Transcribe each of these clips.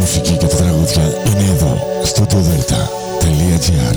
μουσική και τα τραγούδια είναι εδώ, στο todelta.gr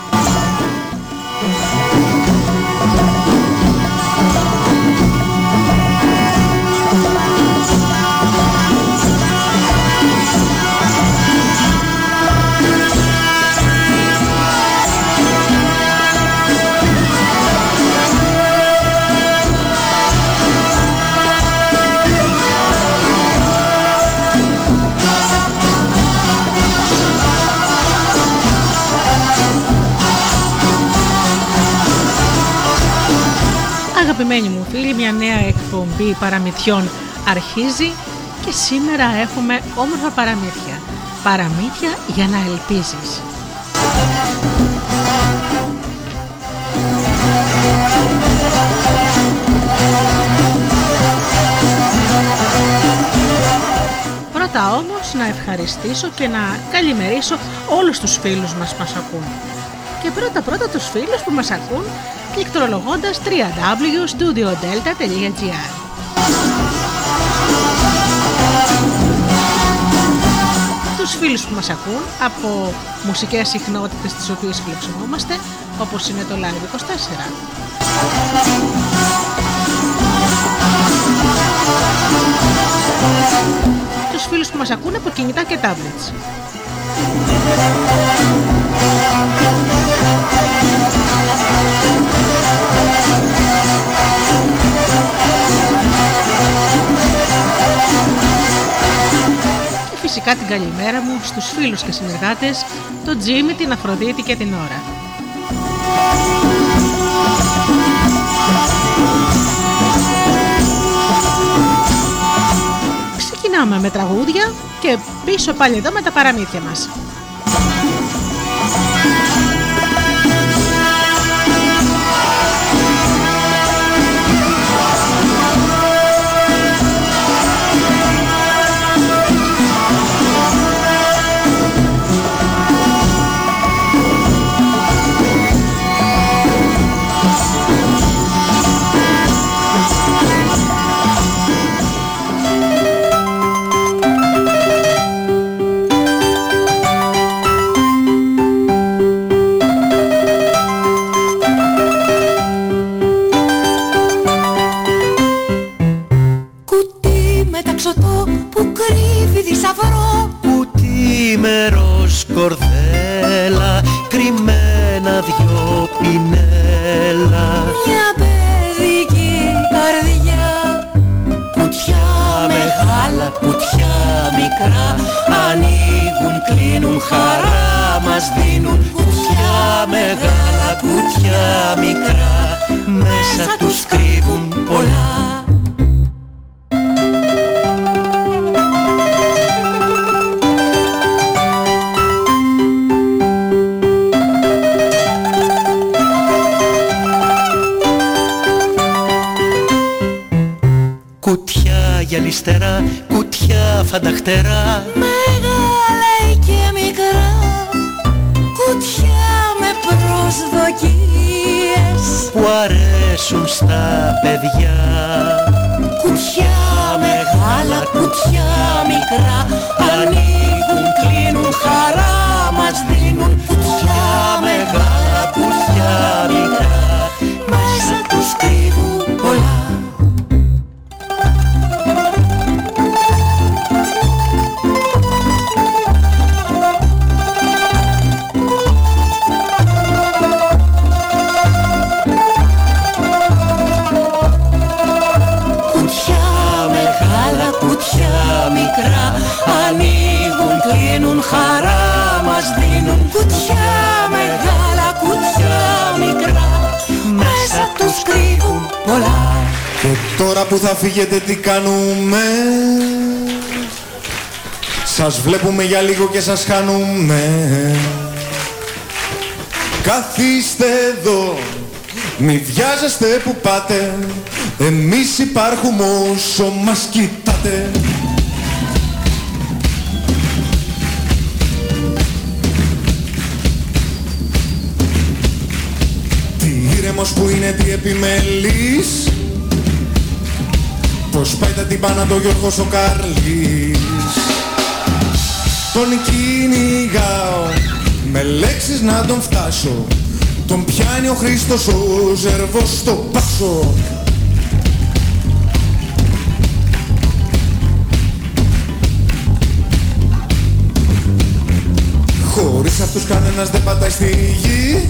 Αγαπημένοι μου φίλοι, μια νέα εκπομπή παραμυθιών αρχίζει και σήμερα έχουμε όμορφα παραμύθια. Παραμύθια για να ελπίζεις. Πρώτα όμως να ευχαριστήσω και να καλημερίσω όλους τους φίλους μας που μας ακούν. Και πρώτα πρώτα τους φίλους που μας ακούν πληκτρολογώντας www.studiodelta.gr Τους φίλους που μας ακούν από μουσικές συχνότητες τις οποίες φιλοξενούμαστε όπως είναι το Live 24 τους φίλους που μας ακούν από κινητά και tablets. και φυσικά την καλημέρα μου στους φίλους και συνεργάτες, τον Τζίμι, την Αφροδίτη και την Ωρα. Ξεκινάμε με τραγούδια και πίσω πάλι εδώ με τα παραμύθια μας. Και σας χάνουμε. Καθίστε εδώ μη βιάζεστε που πάτε. Εμείς υπάρχουμε όσο μας κοιτάτε. Τι ήρεμος που είναι τι επιμελής Πως πάει τα τυμπάνα το Γιώργος ο Καρλής Τον κυνηγάω με λέξεις να τον φτάσω. Τον πιάνει ο Χρήστος ο Ζερβός στο πάσο. Χωρίς αυτούς κανένας δεν πατάει στη γη.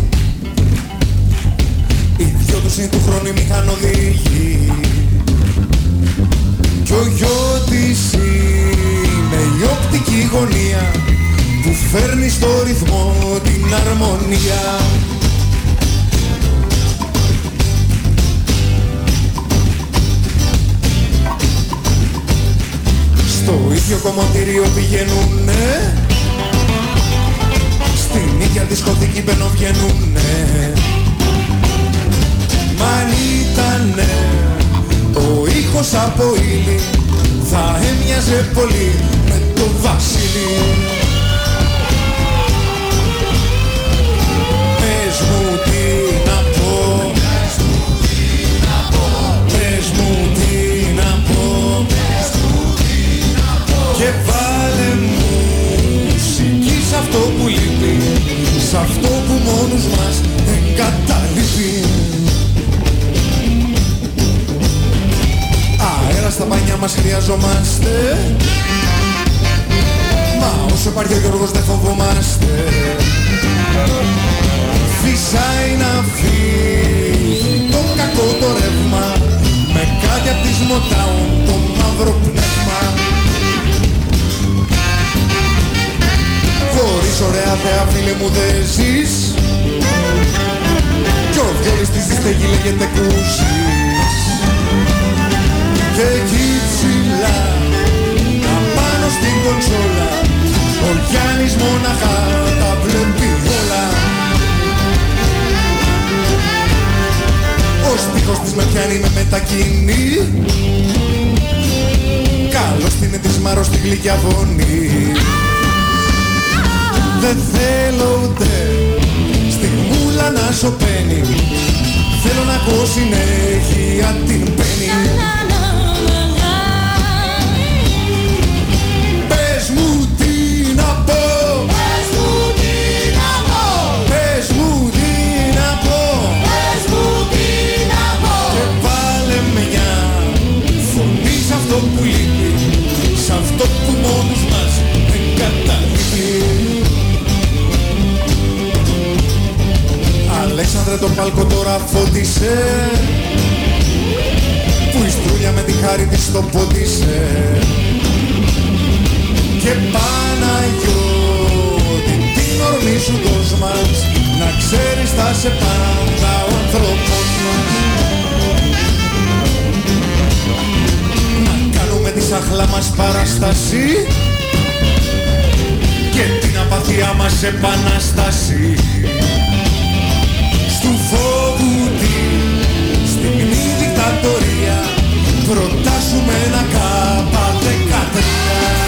Οι δυο τους είναι του χρόνου οι μηχανοδηγοί. Κι ο γιος της είναι η οπτική γωνία που φέρνει στο ρυθμό την αρμονία. Στο ίδιο κομμωτήριο πηγαίνουνε Στην ίδια δισκοθήκη μπαινοβγαίνουνε Μα αν ήτανε ο ήχος από ύλη Θα έμοιαζε πολύ με το Βασίλη. Πες μου τι να πω. Πες μου τι να πω. Και βάλε μουσική σ' αυτό που λείπει. Σ' αυτό που μόνους μας εγκαταλείπει Αέρας στα πανιά μας χρειαζόμαστε. Μα όσο υπάρχει ο Γιώργος δεν φοβόμαστε. Φυσάει να φύγει το κακό το ρεύμα Με κάτι απ' τις Motown το μαύρο πνεύμα. Χωρίς ωραία θέα φίλε μου δεν ζεις. Κι ο βιόλης της στη στέγη λέγεται κούζης. Και εκεί ψηλά Απάνω στην κονσόλα Ο Γιάννης μόναχα τα βλέπει όλα. Ο στίχος της με πιάνει με μετακίνη Καλώς την της Μάρος στη γλυκιά φωνή. Δεν θέλω ούτε στιγμούλα να σωπαίνει. Θέλω να ακούω συνέχεια την πένη σ' αυτό που λείπει. Σ' αυτό που μόνος μας δεν καταλείπει Αλέξανδρε το πάλκο τώρα φώτισε. Που η στρούλια με τη χάρη της το πότισε Και Παναγιώτη την ορμή σου δώσ' μας Να ξέρεις θα σε πάντα ο άνθρωπος κάνουμε τη σαχλά μας παράσταση Και την απαθία μας επανάσταση. Στου φόβου τη στιγμή δικτατορία Προτάσουμε ένα κάπα δεκατρία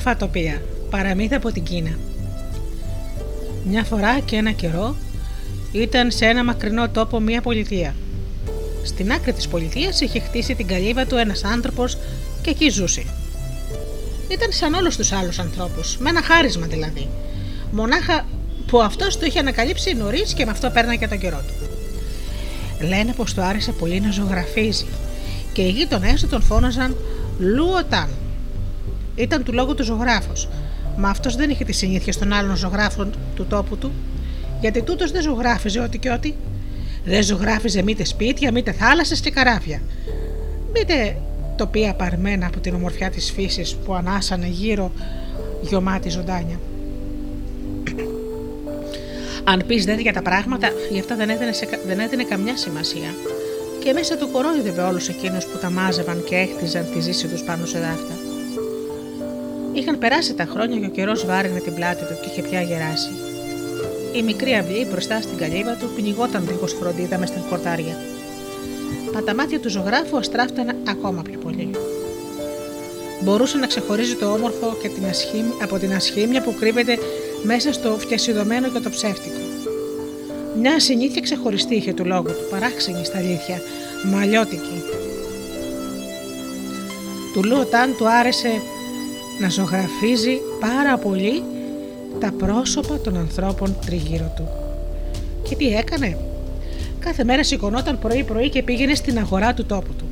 όμορφα τοπία, παραμύθα από την Κίνα. Μια φορά και ένα καιρό ήταν σε ένα μακρινό τόπο μια πολιτεία. Στην άκρη της πολιτείας είχε χτίσει την καλύβα του ένας άνθρωπος και εκεί ζούσε. Ήταν σαν όλους τους άλλους ανθρώπους, με ένα χάρισμα δηλαδή. Μονάχα που αυτός το είχε ανακαλύψει νωρίς και με αυτό πέρναγε τον καιρό του. Λένε πως του άρεσε πολύ να ζωγραφίζει και οι γείτονές του τον φώναζαν Λουοτάν. Ήταν του λόγου του ζωγράφος, μα αυτός δεν είχε τη συνήθεια των άλλων ζωγράφων του τόπου του, γιατί τούτος δεν ζωγράφιζε ό,τι και ό,τι. Δεν ζωγράφιζε μήτε σπίτια, μήτε θάλασσες και καράβια. Μήτε τοπία παρμένα από την ομορφιά της φύσης που ανάσανε γύρω γιωμάτι ζωντάνια. Αν πεις δε για τα πράγματα, γι' αυτά δεν έδινε, δεν έδινε καμιά σημασία. Και μέσα του κορόιδευε όλους εκείνους που τα μάζευαν και έχτιζαν τη ζήση τους πάνω σε δάφτα. Είχαν περάσει τα χρόνια και ο καιρός βάρινε την πλάτη του και είχε πια γεράσει. Η μικρή αυλή μπροστά στην καλύβα του πνιγόταν δίχως φροντίδα μες στην χορτάρια. Μα τα μάτια του ζωγράφου αστράφταν ακόμα πιο πολύ. Μπορούσε να ξεχωρίζει το όμορφο και την από την ασχήμια που κρύβεται μέσα στο φτιασιδωμένο και το ψεύτικο. Μια συνήθεια ξεχωριστή είχε του λόγου του, παράξενη στα αλήθεια, μαλλιώτικη. Του Λουοτάν του άρεσε να ζωγραφίζει πάρα πολύ τα πρόσωπα των ανθρώπων τριγύρω του. Και τι έκανε; Κάθε μέρα σηκωνόταν πρωί-πρωί και πήγαινε στην αγορά του τόπου του.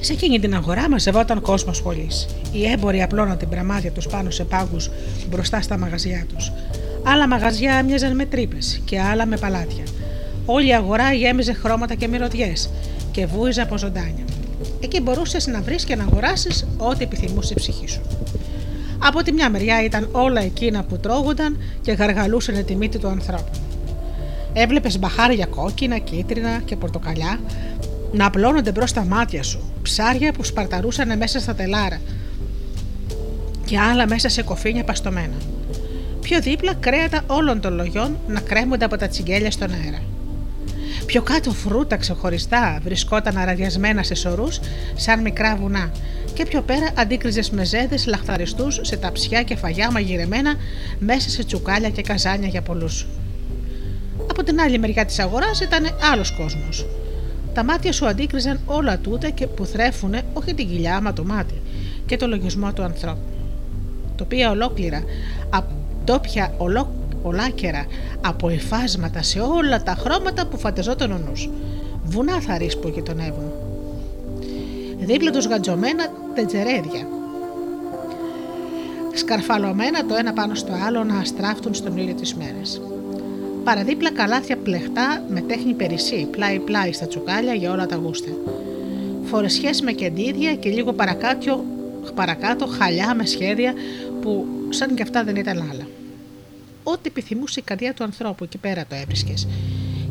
Σε εκείνη την αγορά μαζευόταν κόσμος πολύ. Οι έμποροι απλώναν την πραμάτια τους πάνω σε πάγους μπροστά στα μαγαζιά τους. Άλλα μαγαζιά μοιάζαν με τρύπες και άλλα με παλάτια. Όλη η αγορά γέμιζε χρώματα και μυρωδιές και βούιζε από ζωντάνια. Εκεί μπορούσες να βρεις και να αγοράσεις ό,τι επιθυμούσε η ψυχή σου. Από τη μια μεριά ήταν όλα εκείνα που τρώγονταν και γαργαλούσαν τη μύτη του ανθρώπου. Έβλεπες μπαχάρια κόκκινα, κίτρινα και πορτοκαλιά να απλώνονται μπρος στα μάτια σου, ψάρια που σπαρταρούσαν μέσα στα τελάρα και άλλα μέσα σε κοφίνια παστομένα. Πιο δίπλα κρέατα όλων των λογιών να κρέμονται από τα τσιγκέλια στον αέρα. Πιο κάτω φρούτα ξεχωριστά βρισκόταν αραδιασμένα σε σωρούς σαν μικρά βουνά και πιο πέρα αντίκριζες μεζέδες λαχταριστούς σε ταψιά και φαγιά μαγειρεμένα μέσα σε τσουκάλια και καζάνια για πολλούς. Από την άλλη μεριά της αγοράς ήταν άλλος κόσμος. Τα μάτια σου αντίκριζαν όλα τούτα και που θρέφουνε όχι την κοιλιά μα το μάτι και το λογισμό του ανθρώπου. Τοπία ολόκληρα, τόπια ολό, ολάκερα από εφάσματα σε όλα τα χρώματα που φανταζόταν ο νους. Βουνά θα που γειτονεύουν. Δίπλα τους γαντζωμένα τετζερέδια. Σκαρφαλωμένα το ένα πάνω στο άλλο να αστράφτουν στον ήλιο της μέρας. Παραδίπλα καλάθια πλεχτά με τέχνη περισσή, πλάι-πλάι στα τσουκάλια για όλα τα γούστα. Φορεσιές με κεντήρια και λίγο παρακάτω, παρακάτω χαλιά με σχέδια που σαν και αυτά δεν ήταν άλλα. Ό,τι επιθυμούσε η καρδιά του ανθρώπου εκεί πέρα το έβρισκες.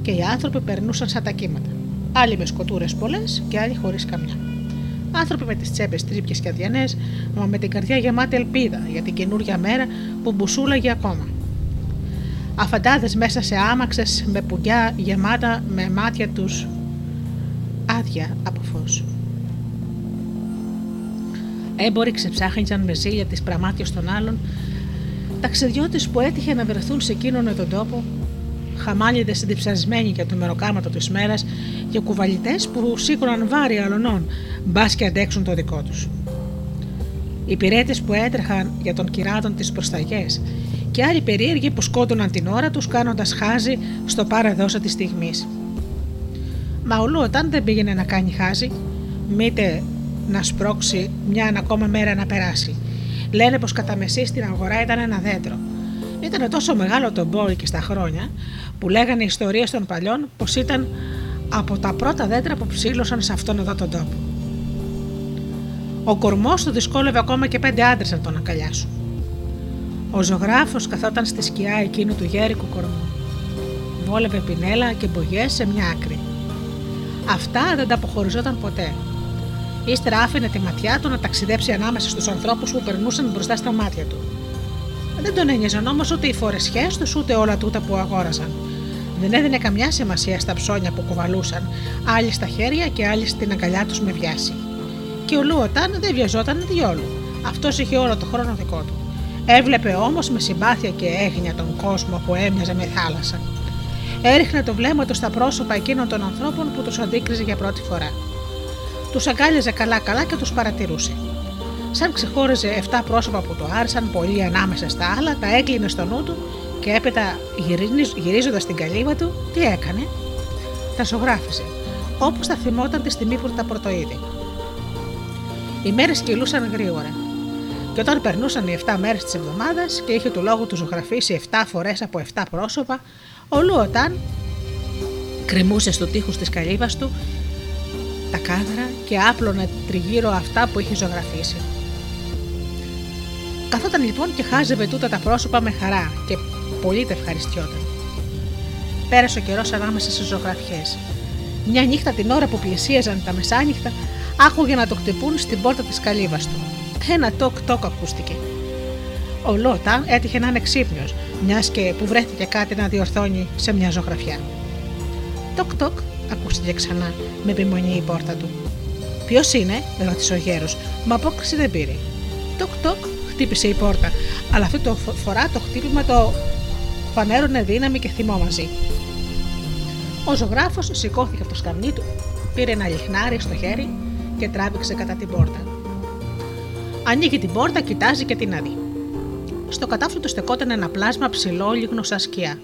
Και οι άνθρωποι περνούσαν σαν τα κύματα. Άλλοι με σκοτούρες πολλές και άλλοι χωρίς καμιά. Άνθρωποι με τις τσέπες τρίπιε και αδιανές, μα με την καρδιά γεμάτη ελπίδα για την καινούργια μέρα που μπουσούλαγε ακόμα. Αφαντάδες μέσα σε άμαξες με πουγκιά γεμάτα με μάτια τους άδεια από φως. Έμποροι ξεψάχνιζαν με ζήλια τις πραμάτια των άλλων Ταξιδιώτες που έτυχε να βρεθούν σε εκείνον τον τόπο, χαμάλιδες διψασμένοι για το μεροκάματο της μέρας και κουβαλιτέ που σήκωναν βάρη αλωνών, μπας και αντέξουν το δικό τους. Οι πυρέτες που έτρεχαν για τον κυράτων τις προσταγές και άλλοι περίεργοι που σκότωναν την ώρα τους κάνοντας χάζι στο παραδόσα της στιγμής. Μα ο όταν δεν πήγαινε να κάνει χάζι, μήτε να σπρώξει μια ακόμα μέρα να περάσει Λένε πως κατά μεσή στην αγορά ήταν ένα δέντρο. Ήταν τόσο μεγάλο το μπόι και στα χρόνια που λέγανε οι ιστορίες των παλιών πως ήταν από τα πρώτα δέντρα που ψήλωσαν σε αυτόν εδώ τον τόπο. Ο κορμός του δυσκόλευε ακόμα και πέντε άντρες να τον αγκαλιάσουν. Ο ζωγράφος καθόταν στη σκιά εκείνου του γέρικου κορμού. Βόλευε πινέλα και μπογιές σε μια άκρη. Αυτά δεν τα αποχωριζόταν ποτέ Ύστερα άφηνε τη ματιά του να ταξιδέψει ανάμεσα στους ανθρώπους που περνούσαν μπροστά στα μάτια του. Δεν τον ένοιαζαν όμως ούτε οι φορεσιές τους ούτε όλα τούτα που αγόραζαν. Δεν έδινε καμιά σημασία στα ψώνια που κουβαλούσαν, άλλοι στα χέρια και άλλοι στην αγκαλιά τους με βιάση. και ο Λούοταν δεν βιαζόταν διόλου. Αυτός είχε όλο το χρόνο δικό του. Έβλεπε όμως με συμπάθεια και έγνοια τον κόσμο που έμοιαζε με θάλασσα. Έριχνε το βλέμμα του στα πρόσωπα εκείνων των ανθρώπων που τους αντίκριζε για πρώτη φορά. Τους αγκάλιαζε καλά-καλά και τους παρατηρούσε. Σαν ξεχώριζε 7 πρόσωπα που του άρεσαν πολύ ανάμεσα στα άλλα, τα έκλεινε στο νου του και έπειτα γυρίζοντας την καλύβα του, τι έκανε; Τα ζωγράφιζε, όπως τα θυμόταν τη στιγμή που τα πρωτοείδη. Οι μέρες κυλούσαν γρήγορα. Και όταν περνούσαν οι 7 μέρες της εβδομάδας και είχε του λόγου του ζωγραφίσει 7 φορές από 7 πρόσωπα, ο Λουοτάν κρεμούσε στο τείχος της καλύβας του τα κάδρα και άπλωνε τριγύρω αυτά που είχε ζωγραφίσει. Καθόταν λοιπόν και χάζευε τούτα τα πρόσωπα με χαρά και πολύ τα ευχαριστιόταν. Πέρασε ο καιρός ανάμεσα στις ζωγραφιές. Μια νύχτα την ώρα που πλησίαζαν τα μεσάνυχτα, άκουγε να το χτυπούν στην πόρτα της καλύβας του. Ένα τοκ-τοκ ακούστηκε. Ο Λότα έτυχε να είναι ξύπνιος, μιας και που βρέθηκε κάτι να διορθώνει σε μια ζωγραφιά. Τοκ-τοκ ακούστηκε ξανά με επιμονή η πόρτα του. Ποιος είναι, ρώτησε ο γέρος, μα απόκριση δεν πήρε. Τοκ-τοκ χτύπησε η πόρτα, αλλά αυτή το φορά το χτύπημα το φανέρωνε δύναμη και θυμό μαζί. Ο ζωγράφος σηκώθηκε από το σκαμνί του, πήρε ένα λιχνάρι στο χέρι και τράβηξε κατά την πόρτα. Ανοίγει την πόρτα, κοιτάζει και την αδεί. Στο κατάφλι του στεκόταν ένα πλάσμα ψηλό, λίγνο σαν σκιά.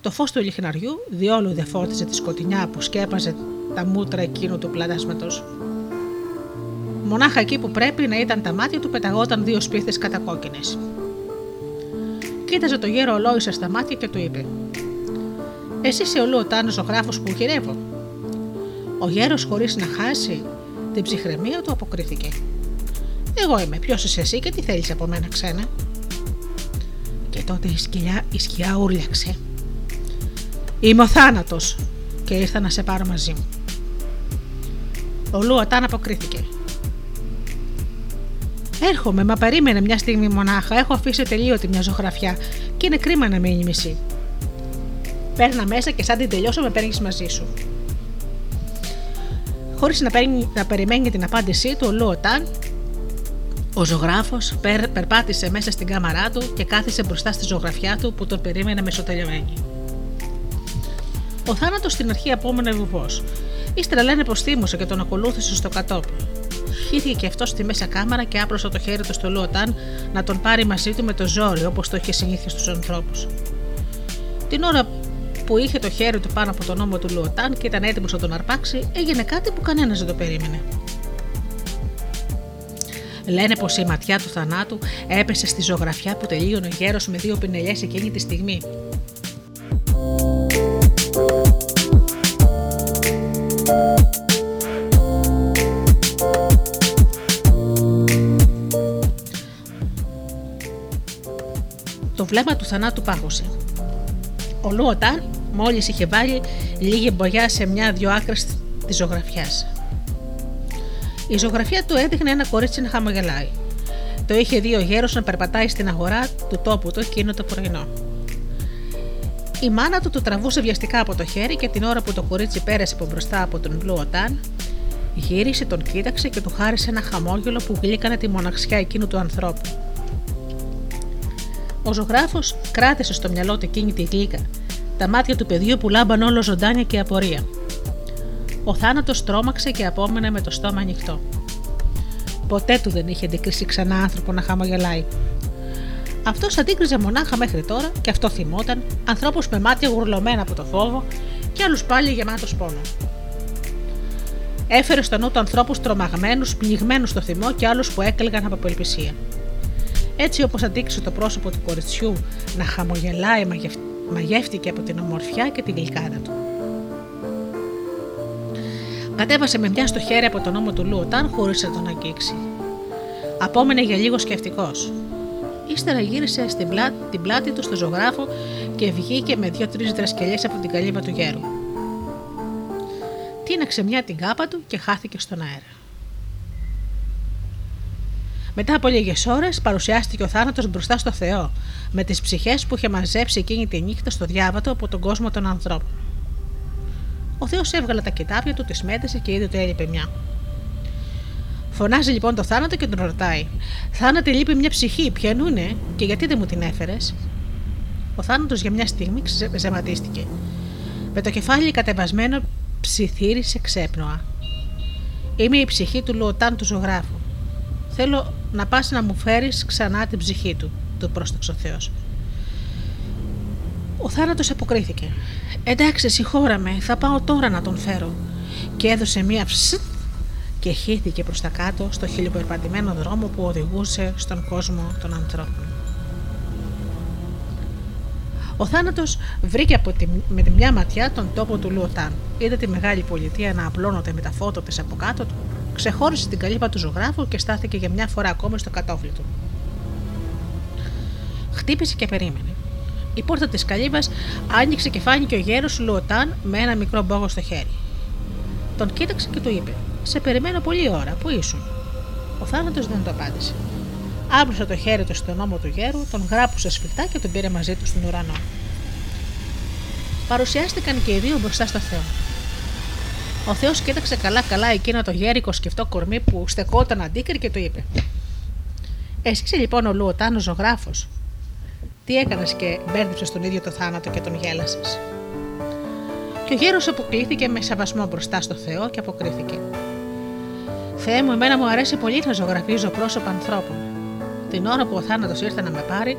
Το φως του λιχναριού διόλου δεν φόρτιζε τη σκοτεινιά που σκέπαζε τα μούτρα εκείνου του πλατάσματος. Μονάχα εκεί που πρέπει να ήταν τα μάτια του πεταγόταν δύο σπίθες κατακόκκινες. Κοίταζε το γέρο ολόησα στα μάτια και του είπε: Εσύ είσαι ο Λουοτάν ζωγράφο που γυρεύω. Ο γέρος, χωρίς να χάσει την ψυχραιμία του, αποκρίθηκε. Εγώ είμαι, ποιος είσαι εσύ και τι θέλεις από μένα, ξένα. Και τότε η σκιά, η σκιά ούρλιαξε. Είμαι ο θάνατος και ήρθα να σε πάρω μαζί μου. Ο Λουατάν αποκρίθηκε. Έρχομαι, μα περίμενε μια στιγμή μονάχα. Έχω αφήσει τελείωτη μια ζωγραφιά και είναι κρίμα να μείνει μισή. Παίρνα μέσα και σαν την τελειώσω με παίρνεις μαζί σου. Χωρίς να, να περιμένει την απάντησή του, ο Λουοτάν, ο ζωγράφος, περπάτησε μέσα στην κάμαρά του και κάθισε μπροστά στη ζωγραφιά του που τον περίμενε μεσοτελειωμένη. Ο θάνατος στην αρχή απόμενε βουβό. Ύστερα λένε πως θύμωσε και τον ακολούθησε στο κατόπιν. Χύθηκε και αυτό στη μέσα κάμαρα και άπλωσε το χέρι του στο Λουοτάν να τον πάρει μαζί του με το ζόρι όπως το είχε συνήθεια στους ανθρώπους. Την ώρα που είχε το χέρι του πάνω από τον ώμο του Λουοτάν και ήταν έτοιμος να τον αρπάξει, έγινε κάτι που κανένας δεν το περίμενε. Λένε πως η ματιά του θανάτου έπεσε στη ζωγραφιά που τελείωνε ο γέρος με δύο πινελιές εκείνη τη στιγμή. Βλέμμα του θανάτου πάγωσε. Ο Λουοτάν μόλις είχε βάλει λίγη μπογιά σε μια-δυο άκρες της ζωγραφιάς. Η ζωγραφιά του έδειχνε ένα κορίτσι να χαμογελάει. Το είχε δει ο γέρος να περπατάει στην αγορά του τόπου του εκείνο το πρωινό. Η μάνα του το τραβούσε βιαστικά από το χέρι και την ώρα που το κορίτσι πέρασε από μπροστά από τον Μπλου Οτάν, γύρισε, τον κοίταξε και του χάρισε ένα χαμόγελο που γλύκανε τη μοναξιά εκείνου του ανθρώπου. Ο ζωγράφος κράτησε στο μυαλό του εκείνη τη γλύκα, τα μάτια του παιδιού που λάμπαν όλο ζωντάνια και απορία. Ο θάνατος τρόμαξε και απόμενε με το στόμα ανοιχτό. Ποτέ του δεν είχε αντικρίσει ξανά άνθρωπο να χαμογελάει. Αυτός αντίκριζε μονάχα μέχρι τώρα και αυτό θυμόταν ανθρώπους με μάτια γουρλωμένα από το φόβο και άλλους πάλι γεμάτος πόνο. Έφερε στο νου του ανθρώπους τρομαγμένους, πνιγμένους στο θυμό και άλλους που έκλαιγαν από απελπισία. Έτσι όπως αντίκρισε το πρόσωπο του κοριτσιού να χαμογελάει, μαγεύτηκε από την ομορφιά και την γλυκάδα του. Κατέβασε με μια στο χέρι από τον ώμο του Λουοτάν χωρί να τον αγγίξει. Απόμενε για λίγο σκεφτικός. Ύστερα γύρισε στην πλάτη, την πλάτη του στο ζωγράφο και βγήκε με δύο-τρεις δρασκελιές από την καλύβα του γέρου. Τίναξε μια την κάπα του και χάθηκε στον αέρα. Μετά από λίγες ώρες παρουσιάστηκε ο θάνατος μπροστά στο Θεό, με τις ψυχές που είχε μαζέψει εκείνη τη νύχτα στο διάβατο από τον κόσμο των ανθρώπων. Ο Θεός έβγαλε τα κοιτάπια του, τις μέτρησε και είδε ότι έλειπε μια. Φωνάζει λοιπόν το θάνατο και τον ρωτάει: Θάνατη, λείπει μια ψυχή, ποιανού είναι και γιατί δεν μου την έφερες; Ο θάνατος για μια στιγμή ξεματίστηκε. Με το κεφάλι κατεβασμένο ψιθύρισε ξέπνοα. Είμαι η ψυχή του Λουοτάν του ζωγράφου. Θέλω να πας να μου φέρεις ξανά την ψυχή του, του πρόσταξε ο Θεός. Ο θάνατος αποκρίθηκε. Εντάξει, συγχώραμε, θα πάω τώρα να τον φέρω. Και έδωσε μία ψ και χύθηκε προς τα κάτω στο χιλιοπερπατημένο δρόμο που οδηγούσε στον κόσμο των ανθρώπων. Ο θάνατο βρήκε από τη, με τη μια ματιά τον τόπο του Λουοτάν. Είδε τη μεγάλη πολιτεία να απλώνονται με τα φώτα τη από κάτω του, ξεχώρισε την καλύπα του ζωγράφου και στάθηκε για μια φορά ακόμα στο κατόφλι του. Χτύπησε και περίμενε. Η πόρτα της καλύβας άνοιξε και φάνηκε ο γέρος Λουοτάν με ένα μικρό μπόγο στο χέρι. Τον κοίταξε και του είπε: Σε περιμένω πολλή ώρα, πού ήσουν; Ο θάνατος δεν το απάντησε. Άπλωσε το χέρι του στον ώμο του γέρου, τον γράπουσε σφιχτά και τον πήρε μαζί του στον ουρανό. Παρουσιάστηκαν και οι δύο μπροστά στο Θεό. Ο Θεός κοίταξε καλά-καλά εκείνο το γέρικο σκεφτό κορμί που στεκόταν αντίκρι και του είπε: Εσύ είσαι λοιπόν ο Λουοτάνος ζωγράφος. Τι έκανες και μπέρδεψες τον ίδιο το θάνατο και τον γέλασες. Και ο γέρος αποκλήθηκε με σεβασμό μπροστά στο Θεό και αποκρίθηκε. Θεέ μου, εμένα μου αρέσει πολύ να ζωγραφίζω πρόσωπα ανθρώπων. Την ώρα που ο θάνατος ήρθε να με πάρει,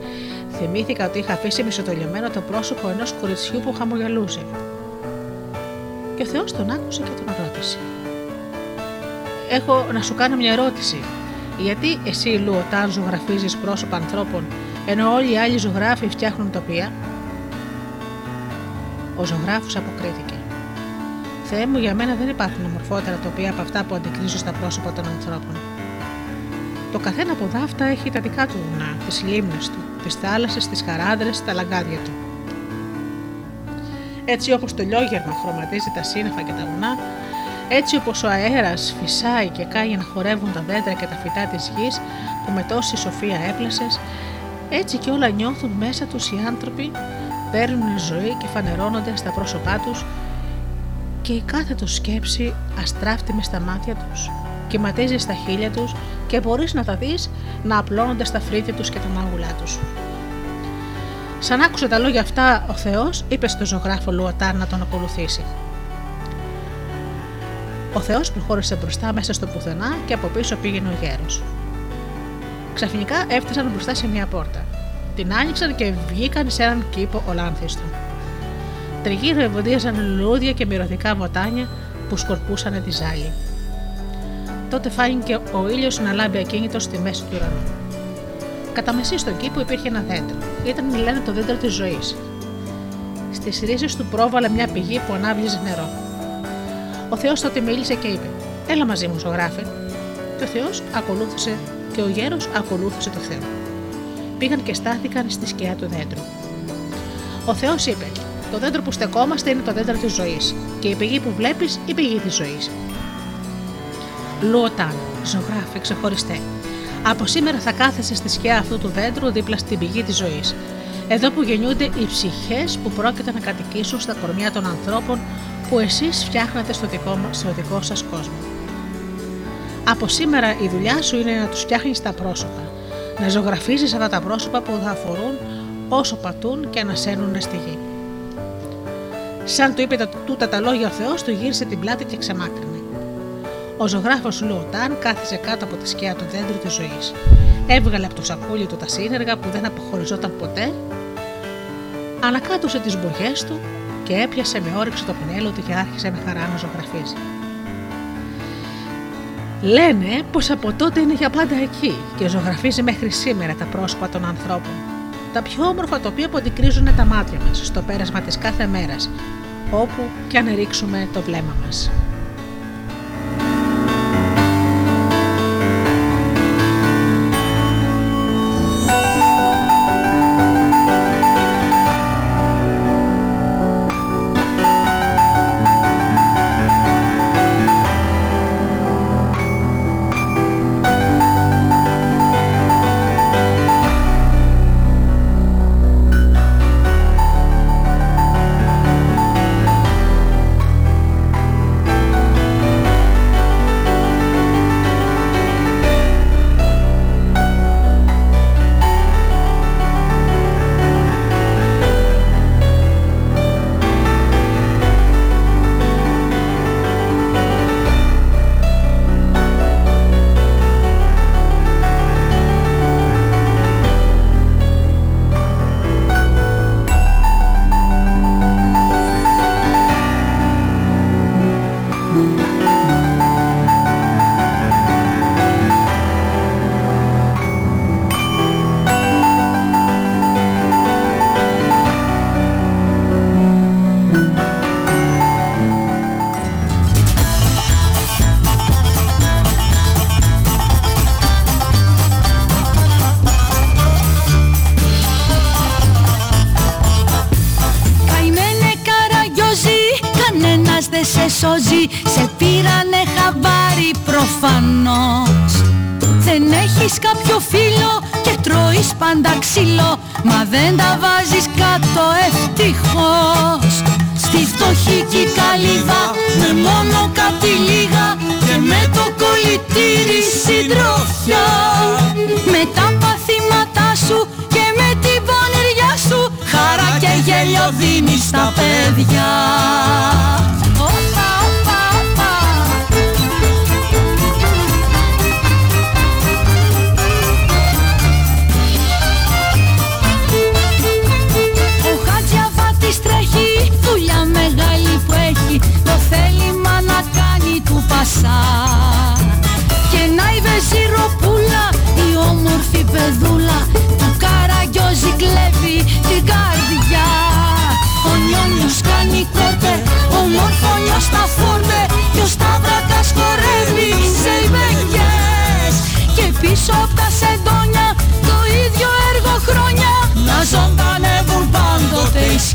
θυμήθηκα ότι είχα αφήσει μισοτολιωμένο το πρόσωπο ενός κοριτσιού που χαμογελούσε. Και ο Θεός τον άκουσε και τον ρώτησε. Έχω να σου κάνω μια ερώτηση. Γιατί εσύ, Λουοτάν, ζωγραφίζεις πρόσωπα ανθρώπων, ενώ όλοι οι άλλοι ζωγράφοι φτιάχνουν τοπία; Ο ζωγράφος αποκρίθηκε. Θεέ μου, για μένα δεν υπάρχουν ομορφότερα τοπία από αυτά που αντικρίζω στα πρόσωπα των ανθρώπων. Το καθένα από δάφτα έχει τα δικά του βουνά, τις λίμνες του, τις θάλασσες, τις χαράδρες, τα λαγκάδια του. Έτσι όπως το λιόγερμα χρωματίζει τα σύννεφα και τα βουνά, έτσι όπως ο αέρας φυσάει και κάνει να χορεύουν τα δέντρα και τα φυτά της γης που με τόση σοφία έπλασες, έτσι και όλα νιώθουν μέσα τους οι άνθρωποι, παίρνουν ζωή και φανερώνονται στα πρόσωπά τους και η κάθε τους σκέψη αστράφτει μες στα μάτια τους κυματίζει στα χείλια τους και μπορείς να τα δεις να απλώνονται στα φρύδια τους και τα μάγουλά τους. Σαν άκουσε τα λόγια αυτά ο Θεός είπε στον ζωγράφο Λουατάρ να τον ακολουθήσει. Ο Θεός προχώρησε μπροστά μέσα στο πουθενά και από πίσω πήγαινε ο γέρος. Ξαφνικά έφτασαν μπροστά σε μια πόρτα. Την άνοιξαν και βγήκαν σε έναν κήπο ολάνθιστο. Τριγύρω ευωδίαζαν λουλούδια και μυρωδικά βοτάνια που σκορπούσαν τη ζάλη. Τότε φάνηκε ο ήλιος να λάμπει ακίνητος στη μέση του ουρανού. Κατά μεσή στον κήπο υπήρχε ένα δέντρο. Ήταν, λένε, το δέντρο της ζωής. Στις ρίζες του πρόβαλε μια πηγή που ανάβλυζε νερό. Ο Θεός τότε μίλησε και είπε: Έλα μαζί μου, ζωγράφε. Και ο Θεός ακολούθησε και ο γέρος ακολούθησε το Θεό. Πήγαν και στάθηκαν στη σκιά του δέντρου. Ο Θεός είπε: Το δέντρο που στεκόμαστε είναι το δέντρο της ζωής, και η πηγή που βλέπεις η πηγή της ζωής. Λουοτάν, ζωγράφη ξεχωριστέ. Από σήμερα θα κάθεσαι στη σκιά αυτού του δέντρου δίπλα στην πηγή της ζωής. Εδώ που γεννιούνται οι ψυχές που πρόκειται να κατοικήσουν στα κορμιά των ανθρώπων που εσείς φτιάχνετε στο δικό, στο δικό σας κόσμο. Από σήμερα η δουλειά σου είναι να τους φτιάχνεις τα πρόσωπα. Να ζωγραφίζεις αυτά τα πρόσωπα που θα αφορούν όσο πατούν και ανασένουν στη γη. Σαν του είπε τούτα τα λόγια ο Θεός, του γύρισε την πλάτη και ξεμάκρυνε. Ο ζωγράφος Λουοτάν κάθισε κάτω από τη σκιά του δέντρου της ζωής. Έβγαλε από το σακούλι του τα σύνεργα που δεν αποχωριζόταν ποτέ, ανακάτωσε τις μπογιές του και έπιασε με όρεξη το πινέλο του και άρχισε με χαρά να ζωγραφίζει. Λένε πως από τότε είναι για πάντα εκεί και ζωγραφίζει μέχρι σήμερα τα πρόσωπα των ανθρώπων. Τα πιο όμορφα τοπία που αντικρίζουν τα μάτια μας στο πέρασμα της κάθε μέρας, όπου και αν ρίξουμε το βλέμμα μας.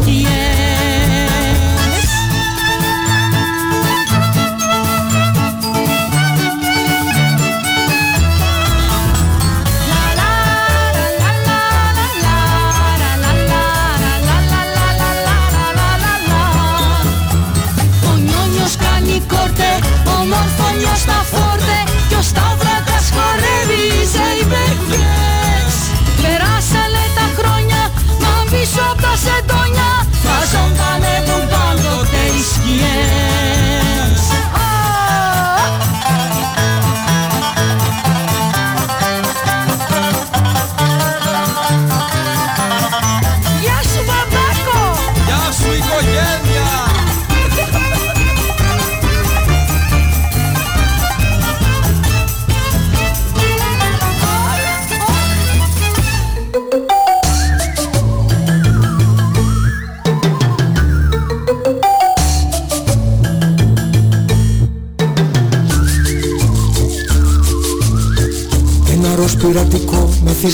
yeah.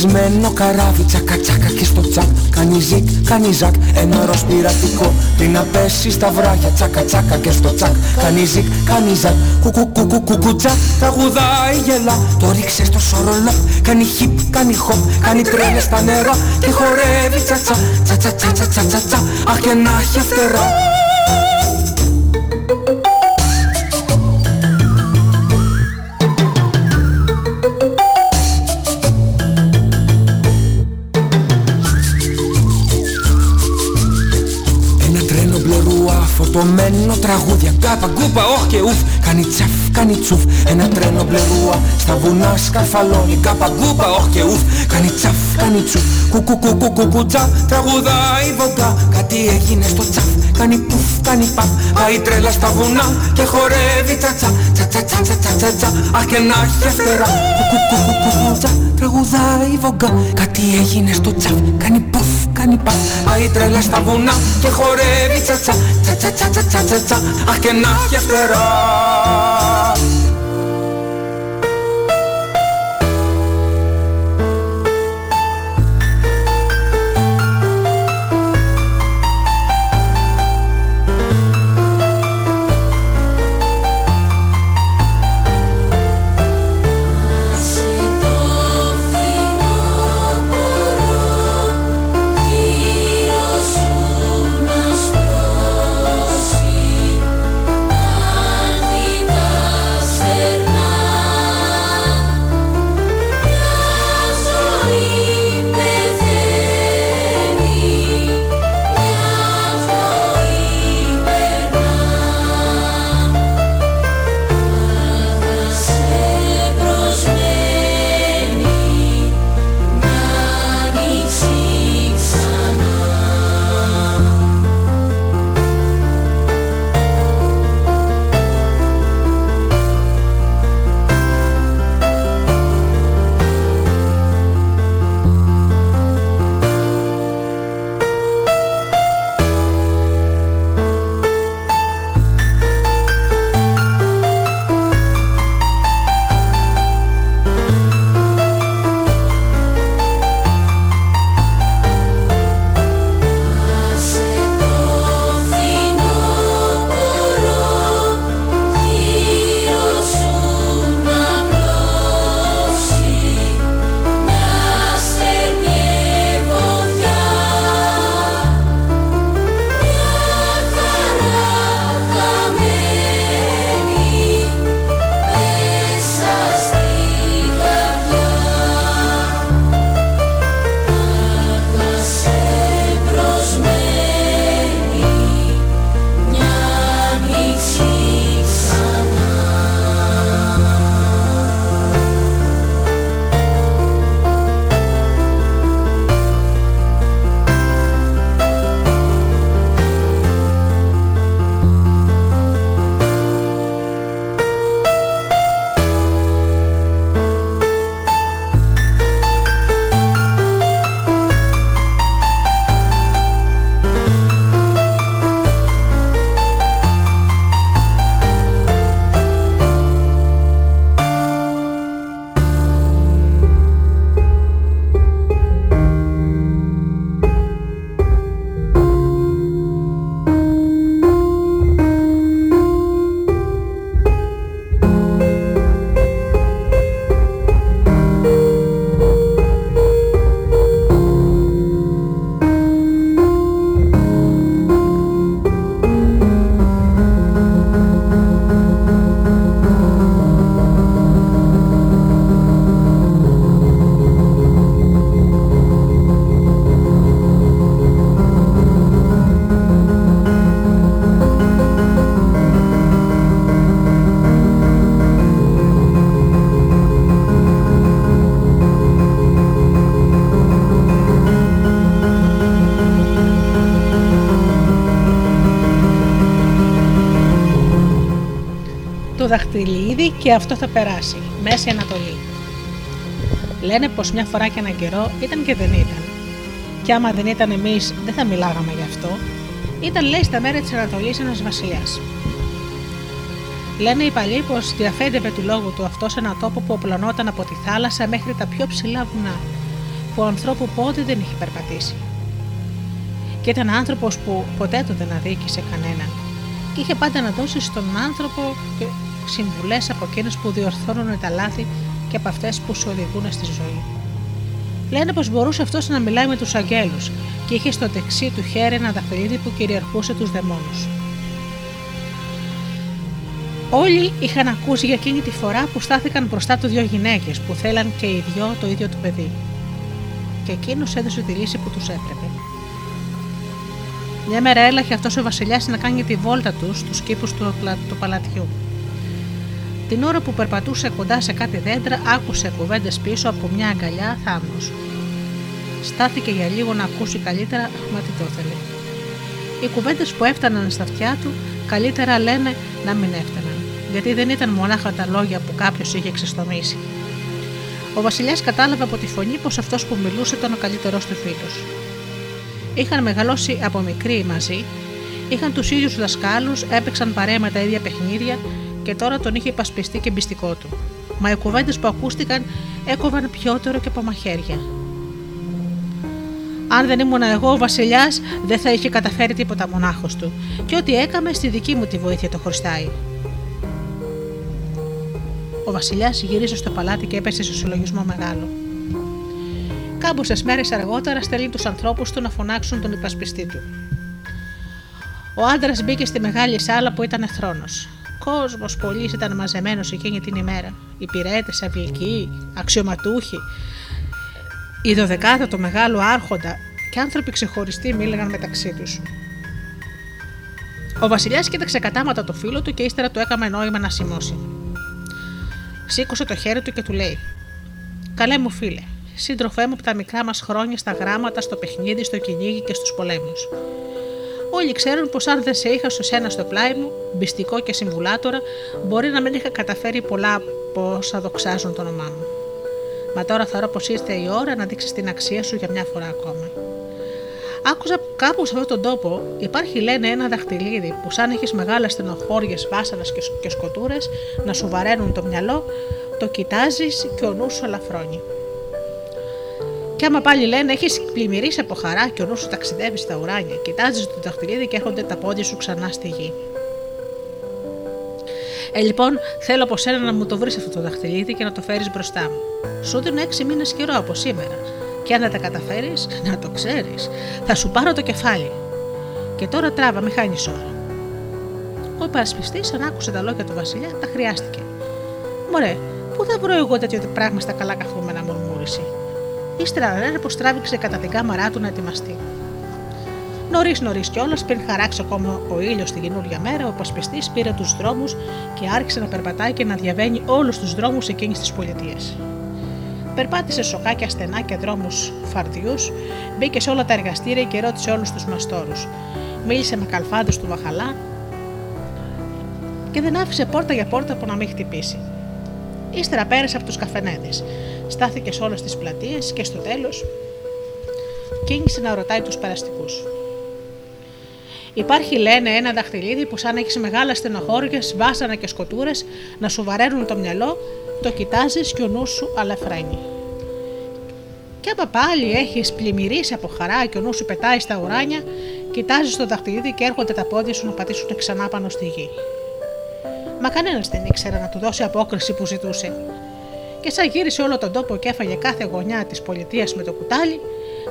Κλεισμένο καράβι τσακα τσακα και στο τσακ. Κάνει ζικ, κάνει ζακ Ένα ροζ πειρατικό Τι να πέσει στα βράχια τσακα τσακα και στο τσακ. Κάνει ζικ, κάνει ζακ. Τα Τραγουδάει γελά. Το 'ριξε στο σορολόπ Κάνει χιπ, κάνει χοπ. Κάνει τρέλες στα νερά Και χορεύει τσα τσα. Τσατσα τσα, Αχ και να έχει φτερά. Τραγούδια Κάπα γκούπα όχ και ουφ Κάνει τσαφ, κάνει τσουφ Ένα τρένο μπλε Στα βουνά σκαρφαλώνει Κάπα γκούπα όχ και ουφ Κάνει τσαφ, κάνει τσουφ Κουκου κουκου κουκου τσα Τραγουδάει βογκά Κάτι έγινε στο τσαφ Κάνει πουφ, κάνει παπ Πάει τρέλα στα βουνά Και χορεύει τσα τσα Τσα τσα τσα τσα τσα τσα Αχ και να έχει φτερά Κουκου κουκου κουκου τσα Τραγουδάει βογκά Κάτι έγινε στο τσαφ Κάνει πουφ, κάνει παπ Πάει τρέλα στα βουνά Και χορεύει τσα τσα τσα τσα τσα τσα τσα τσα Αχ και να έχει φτερά δαχτυλίδι και αυτό θα περάσει. Μέση Ανατολή. Λένε πως μια φορά και έναν καιρό ήταν και δεν ήταν. Και άμα δεν ήταν εμείς δεν θα μιλάγαμε γι' αυτό. Ήταν λέει στα μέρη της Ανατολής ένας βασιλιάς. Λένε οι παλιοί πως διαφέντευε του λόγου του αυτός σε έναν τόπο που οπλωνόταν από τη θάλασσα μέχρι τα πιο ψηλά βουνά, που ο ανθρώπου πότε δεν είχε περπατήσει. Και ήταν άνθρωπος που ποτέ του δεν αδίκησε κανέναν, και είχε πάντα να δώσει στον άνθρωπο συμβουλές από εκείνες που διορθώνουν τα λάθη και από αυτές που σου οδηγούν στη ζωή. Λένε πως μπορούσε αυτός να μιλάει με τους αγγέλους και είχε στο δεξί του χέρι ένα δαχτυλίδι που κυριαρχούσε τους δαιμόνους. Όλοι είχαν ακούσει για εκείνη τη φορά που στάθηκαν μπροστά του δύο γυναίκες που θέλαν και οι δυο το ίδιο του παιδί. Και εκείνος έδωσε τη λύση που τους έπρεπε. Μια μέρα έλαχε αυτός ο Βασιλιάς να κάνει τη βόλτα του στους κήπους του, του παλατιού. Την ώρα που περπατούσε κοντά σε κάτι δέντρα, άκουσε κουβέντες πίσω από μια αγκαλιά θάμνο. Στάθηκε για λίγο να ακούσει καλύτερα, μα τι το ήθελε. Οι κουβέντες που έφταναν στα αυτιά του, καλύτερα λένε να μην έφταναν γιατί δεν ήταν μονάχα τα λόγια που κάποιος είχε ξεστομίσει. Ο Βασιλιάς κατάλαβε από τη φωνή πως αυτός που μιλούσε ήταν ο καλύτερό του φίλο. Είχαν μεγαλώσει από μικροί μαζί, είχαν τους ίδιους δασκάλους, έπαιξαν παρέα με τα ίδια παιχνίδια και τώρα τον είχε υπασπιστεί και μπιστικό του. Μα οι κουβέντες που ακούστηκαν έκοβαν πιότερο και από μαχαίρια. Αν δεν ήμουν εγώ ο Βασιλιάς, δεν θα είχε καταφέρει τίποτα μονάχος του, και ό,τι έκαμε στη δική μου τη βοήθεια το χρωστάει. Ο Βασιλιάς γύρισε στο παλάτι και έπεσε σε συλλογισμό μεγάλο. Κάμποσε μέρες αργότερα στέλνει τους ανθρώπους του να φωνάξουν τον υπασπιστή του. Ο άντρας μπήκε στη μεγάλη σάλα που ήταν θρόνος. Κόσμος πολλή ήταν μαζεμένος εκείνη την ημέρα. Υπηρέτε, αυλικοί, αξιωματούχοι, η δωδεκάδα το μεγάλο άρχοντα και άνθρωποι ξεχωριστοί μίλαγαν μεταξύ τους. Ο Βασιλιάς κοίταξε κατάματα το φίλο του και ύστερα του έκαμε νόημα να σημώσει. Σήκωσε το χέρι του και του λέει: Καλέ μου φίλε, σύντροφέ μου από τα μικρά μας χρόνια στα γράμματα, στο παιχνίδι, στο κυνήγι και στους πολέμους. Όλοι ξέρουν πως αν δεν σε είχα στο σένα στο πλάι μου, μπιστικό και συμβουλάτορα, μπορεί να μην είχα καταφέρει πολλά από όσα δοξάζουν το όνομά μου. Μα τώρα θεωρώ πως ήρθε η ώρα να δείξεις την αξία σου για μια φορά ακόμα. Άκουσα κάπου σε αυτόν τον τόπο υπάρχει λένε ένα δαχτυλίδι που σαν έχεις μεγάλε στενοχώριες, βάσανας και σκοτούρες να σου βαραίνουν το μυαλό, το κοιτάζεις και ο νους σου ελαφρώνει. Και άμα πάλι λένε έχεις πλημμυρίσει από χαρά και ο νους σου ταξιδεύει στα ουράνια, κοιτάζεις το δαχτυλίδι και έρχονται τα πόδια σου ξανά στη γη. Ε, λοιπόν, θέλω από σένα να μου το βρεις αυτό το δαχτυλίδι και να το φέρεις μπροστά μου. Σου δίνω έξι μήνες καιρό από σήμερα και αν δεν τα καταφέρεις, να το ξέρεις, θα σου πάρω το κεφάλι. Και τώρα τράβα, μη χάνεις ώρα. Ο υπερασπιστής, αν άκουσε τα λόγια του Βασιλιά, τα χρειάστηκε. Μωρέ, πού θα βρω εγώ τέτοιο πράγμα στα καλά καθούμενα, μουρμούρισε. Ύστερα λένε πως τράβηξε κατά την κάμαρά του να ετοιμαστεί. Νωρίς νωρίς κιόλας, πριν χαράξει ακόμα ο ήλιος την καινούργια μέρα, ο υπασπιστή πήρε τους δρόμους και άρχισε να περπατάει και να διαβαίνει όλους τους δρόμους εκείνης της πολιτείας. Περπάτησε σοκάκια στενά και δρόμους φαρδιού, μπήκε σε όλα τα εργαστήρια και ρώτησε όλους τους μαστόρους. Μίλησε με καλφάδε του Βαχαλά και δεν άφησε πόρτα για πόρτα που να μην χτυπήσει. Ύστερα πέρασε από τους καφενέδε. Στάθηκε σε όλες τις πλατείες και στο τέλος κίνησε να ρωτάει τους περαστικούς. Υπάρχει, λένε, ένα δαχτυλίδι που σαν έχει μεγάλε στενοχώριε, βάσανα και σκοτούρες να σου βαραίνουν το μυαλό το κοιτάζεις και ο νους σου αλαφραίνει. Και άμα πάλι έχεις πλημμυρίσει από χαρά και ο νους σου πετάει στα ουράνια, κοιτάζεις το δαχτυλίδι και έρχονται τα πόδια σου να πατήσουν ξανά πάνω στη γη. Μα κανένας δεν ήξερε να του δώσει απόκριση που ζητούσε. Και σαν γύρισε όλο τον τόπο και έφαγε κάθε γωνιά της πολιτείας με το κουτάλι,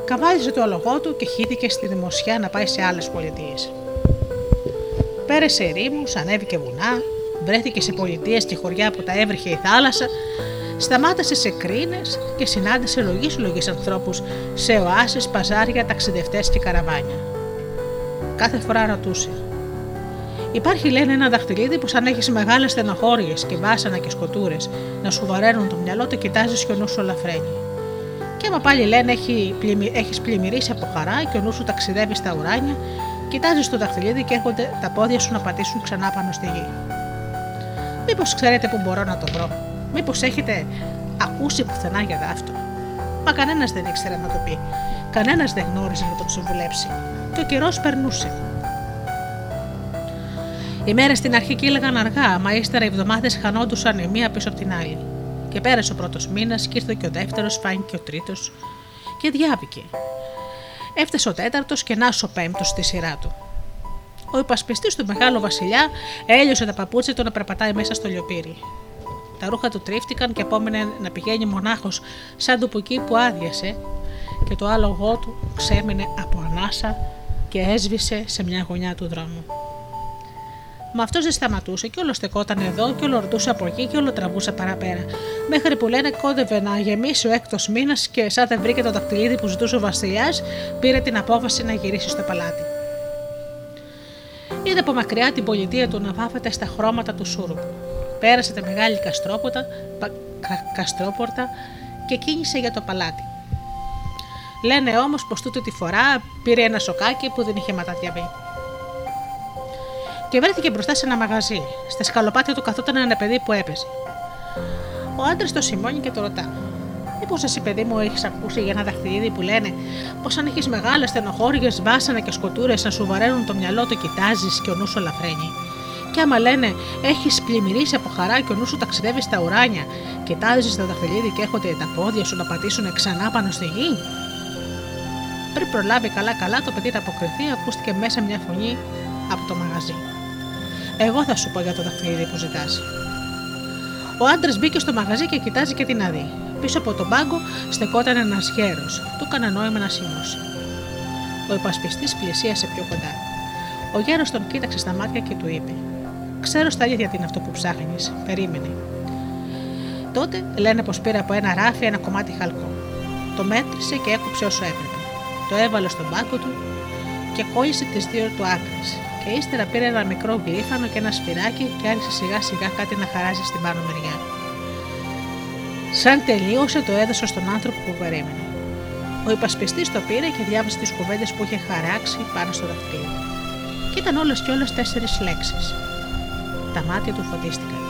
καβάλιζε το αλογό του και χύθηκε στη δημοσιά να πάει σε άλλες πολιτείες. Πέρασε ερήμους, ανέβηκε βουνά, βρέθηκε σε πολιτείες και χωριά που τα έβριχε η θάλασσα, σταμάτησε σε κρίνες και συνάντησε λογής λογής ανθρώπους σε οάσεις, παζάρια, ταξιδευτές και καραβάνια. Κάθε φορά ρωτούσε. Υπάρχει, λένε, ένα δαχτυλίδι που σαν έχεις μεγάλες στενοχώριες και βάσανα και σκοτούρες να σου βαραίνουν το μυαλό, το κοιτάζεις και ο νους σου λαφραίνει. Και άμα πάλι λένε έχει έχεις πλημμυρίσει από χαρά και ο νους σου ταξιδεύει στα ουράνια, κοιτάζεις το δαχτυλίδι και έρχονται τα πόδια σου να πατήσουν ξανά πάνω στη γη. Μήπως ξέρετε που μπορώ να το βρω; Μήπως έχετε ακούσει πουθενά για δάφτο. Μα κανένας δεν ήξερε να το πει. Κανένας δεν γνώριζε να το ξεβουλέψει. Και ο καιρός περνούσε. Οι μέρες στην αρχή κύλεγαν αργά, μα ύστερα οι εβδομάδες χανόντουσαν η μία πίσω από την άλλη. Και πέρασε ο πρώτος μήνας και ήρθε και ο δεύτερος, φάνηκε ο τρίτος και διάβηκε. Έφτασε ο τέταρτος και να ο πέμπτος στη σειρά του. Ο υπασπιστής του μεγάλου βασιλιά έλειωσε τα παπούτσια του να περπατάει μέσα στο λιοπύρι. Τα ρούχα του τρίφτηκαν και απόμενε να πηγαίνει μονάχος σαν του που άδειασε και το άλογο του ξέμεινε από ανάσα και έσβησε σε μια γωνιά του δρόμου. Μα αυτός δεν σταματούσε και όλο στεκόταν εδώ και όλο ρωτούσε από εκεί και όλο τραβούσε παραπέρα. Μέχρι που λένε κόντευε να γεμίσει ο έκτος μήνας και σαν δεν βρήκε το δαχτυλίδι που ζητούσε ο Βασιλιάς, πήρε την απόφαση να γυρίσει στο παλάτι. Είδε από μακριά την πολιτεία του να βάφεται στα χρώματα του σούρουπου. Πέρασε τα μεγάλη καστρόπορτα, καστρόπορτα και κίνησε για το παλάτι. Λένε όμως πως τούτη τη φορά πήρε ένα σοκάκι που δεν είχε ματατιαβεί και βρέθηκε μπροστά σε ένα μαγαζί. Στα σκαλοπάτια του καθόταν ένα παιδί που έπαιζε. Ο άντρας το σημώνει και το ρωτά. Μήπως εσύ, παιδί μου, έχεις ακούσει για ένα δαχτυλίδι που λένε πως αν έχεις μεγάλε στενοχώριες, βάσανα και σκοτούρες να σου βαραίνουν το μυαλό, το κοιτάζεις και ο νους σου λαφραίνει. Και άμα λένε έχεις πλημμυρίσει από χαρά και ο νους σου ταξιδεύει στα ουράνια, κοιτάζεις το δαχτυλίδι και έρχονται τα πόδια σου να πατήσουν ξανά πάνω στη γη. Πριν προλάβει καλά-καλά, το παιδί να αποκριθεί, ακούστηκε μέσα μια φωνή από το μαγαζί. Εγώ θα σου πω για το δαχτυλίδι που ζητάς. Ο άντρας μπήκε στο μαγαζί και κοιτάζει και την αδεί. Πίσω από τον πάγκο στεκόταν ένας γέρος. Του έκανε νόημα να σημώσει. Ο υπασπιστής πλησίασε πιο κοντά. Ο γέρος τον κοίταξε στα μάτια και του είπε: Ξέρω στα αλήθεια τι είναι αυτό που ψάχνεις. Περίμενε. Τότε λένε πως πήρε από ένα ράφι ένα κομμάτι χαλκό. Το μέτρησε και έκοψε όσο έπρεπε. Το έβαλε στον πάγκο του και κόλλησε τις δύο του άκρες και ύστερα πήρε ένα μικρό γλύφανο και ένα σφυράκι και άρχισε σιγά σιγά κάτι να χαράζει στην πάνω μεριά. Σαν τελείωσε το έδωσε στον άνθρωπο που περίμενε. Ο υπασπιστής το πήρε και διάβασε τις κουβέντες που είχε χαράξει πάνω στο δαχτυλίδι. Και ήταν όλες και όλες τέσσερις λέξεις. Τα μάτια του φωτίστηκαν.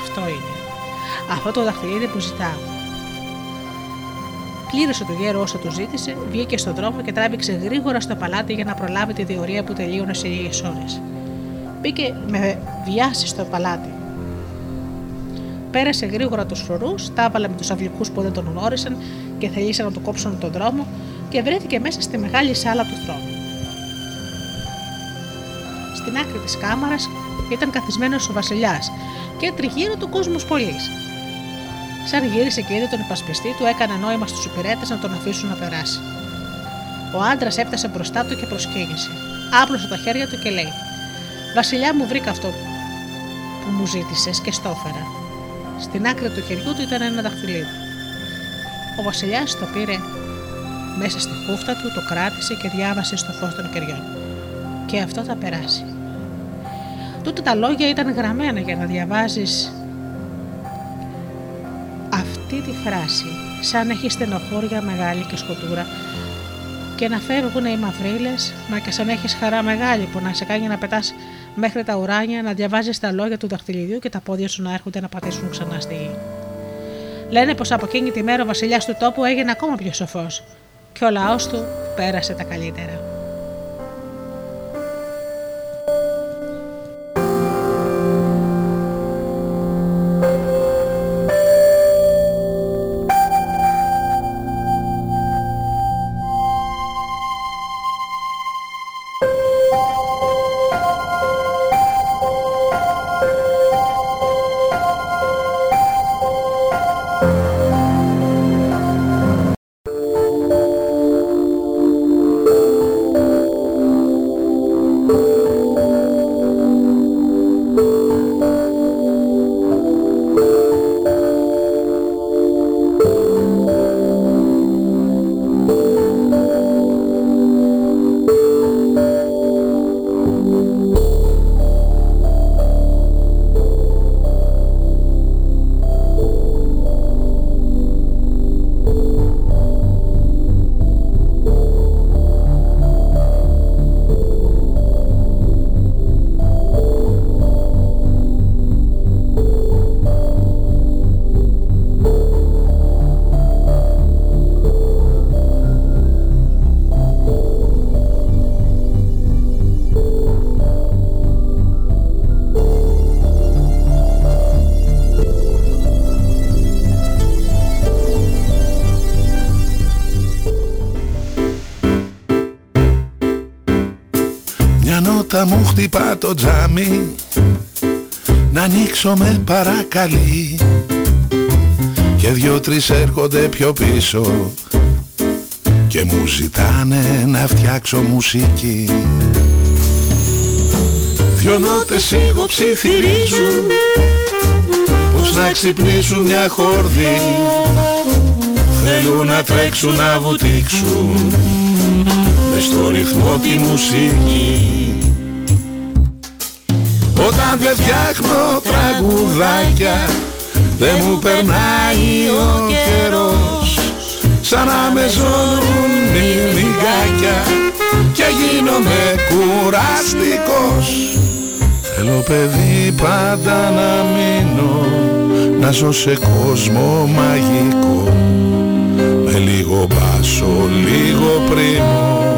Αυτό είναι. Αυτό το δαχτυλίδι που ζητάω. Πλήρωσε το γέρο όσο του ζήτησε, βγήκε στον δρόμο και τράβηξε γρήγορα στο παλάτι για να προλάβει τη διορία που τελείωνε σε λίγες ώρες. Μπήκε με βιάσει στο παλάτι. Πέρασε γρήγορα τους φρουρούς, τα έβαλε με τους αυλικούς που δεν τον γνώρισαν και θελήσαν να του κόψουν τον δρόμο και βρέθηκε μέσα στη μεγάλη σάλα του θρόνου. Στην άκρη της κάμαρας ήταν καθισμένος ο Βασιλιάς και τριγύρω του κόσμο πολλή. Σαν γύρισε και είδε τον υπασπιστή του, έκανε νόημα στους υπηρέτες να τον αφήσουν να περάσει. Ο άντρας έφτασε μπροστά του και προσκύνησε. Άπλωσε τα χέρια του και λέει: Βασιλιά μου, βρήκα αυτό που μου ζήτησες και στο έφερα. Στην άκρη του χεριού του ήταν ένα δαχτυλίδι. Ο Βασιλιάς το πήρε μέσα στη χούφτα του, το κράτησε και διάβασε στο φως των κεριών. Και αυτό θα περάσει. Τούτα τα λόγια ήταν γραμμένα για να διαβάζεις αυτή τη φράση, σαν έχει στενοχώρια μεγάλη και σκοτούρα και να φεύγουν οι μαυρίλες, μα και σαν έχεις χαρά μεγάλη που να σε κάνει να πετάς μέχρι τα ουράνια, να διαβάζεις τα λόγια του δαχτυλιδιού και τα πόδια σου να έρχονται να πατήσουν ξανά στη γη. Λένε πως από εκείνη τη μέρα ο βασιλιάς του τόπου έγινε ακόμα πιο σοφός και ο λαός του πέρασε τα καλύτερα. Το τζάμι. Να ανοίξω με παρακαλεί Και δυο-τρεις έρχονται πιο πίσω. Και μου ζητάνε να φτιάξω μουσική. Δυο νότες ψιθυρίζουν Πως να ξυπνήσουν μια χόρδη Θέλουν να τρέξουν να βουτήξουν Μες στο ρυθμό τη μουσική Όταν δεν φτιάχνω τραγουδάκια Δεν μου περνάει ο καιρός. Σαν να με ζώνουν λιγάκια Και γίνομαι κουραστικός. Θέλω παιδί πάντα να μείνω Να ζω σε κόσμο μαγικό. Με λίγο μπάσο, λίγο πρίμο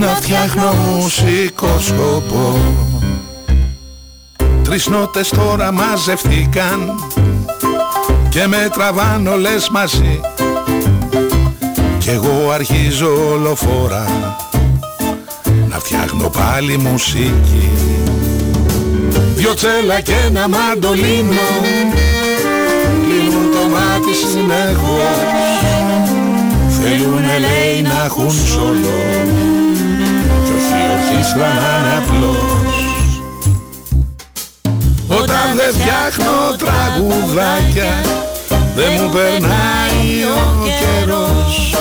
Να φτιάχνω μουσικό σκοπό Τρεις νότες τώρα μαζευτήκαν Και με τραβάν όλες μαζί. Κι εγώ αρχίζω όλο φορά Να φτιάχνω πάλι μουσική. Δυο τσέλα και ένα μαντολίνο Κλείνουν το μάτι συνεχώς Θέλουνε λέει να έχουν σολό Κι όχι ορχήστρα να είναι απλός Όταν δεν φτιάχνω τραγουδάκια. Δεν μου περνάει ο καιρός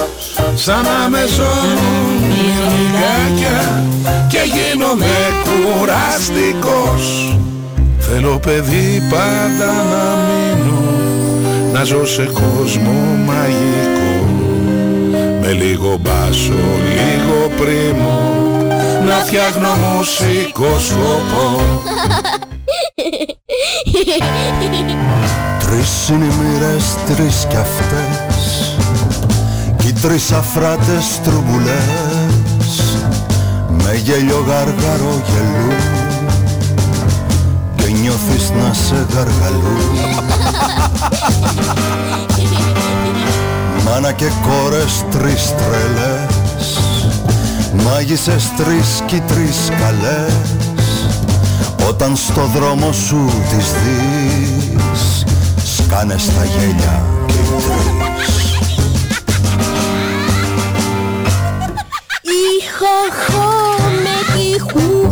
Σαν να με ζώνουν λιγάκια Και γίνομαι κουραστικός. Θέλω παιδί πάντα να μείνω Να ζω σε κόσμο μαγικό. Με λίγο μπάσο, λίγο πρίμο Να φτιάχνω μουσικό σκοπό Τρεις είναι οι μοίρες, τρεις κι αυτές. Κι οι τρεις αφράτες τρουμπουλές. Με γέλιο γαργαρό γελούν. Νιώθεις να σε γαργαλούν. Μάνα και κόρες τρεις τρελές. Μάγισσες τρεις κι τρεις καλές Όταν στο δρόμο σου τις δεις Σκάνε στα γέλια και οι τρεις. Είχα με τη χουχού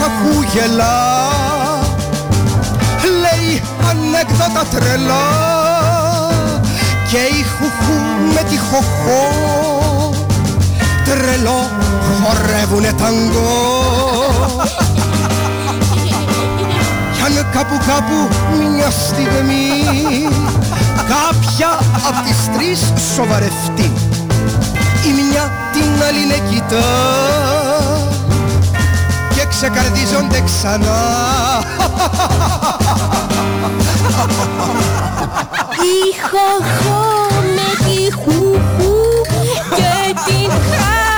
χαχαχαχούγελα Λέει ανέκδοτα τρελά Και η χουχού με τη χοχό Τρελό χορεύουνε ταγκό. Κι αν κάπου κάπου μια στιγμή Κάποια απ' τις τρεις σοβαρευτεί. Η μια την άλλη ναι κοιτά ξεκαρδίζονται ξανά. Είχα χω με τη χουχού και την χαχαχαχου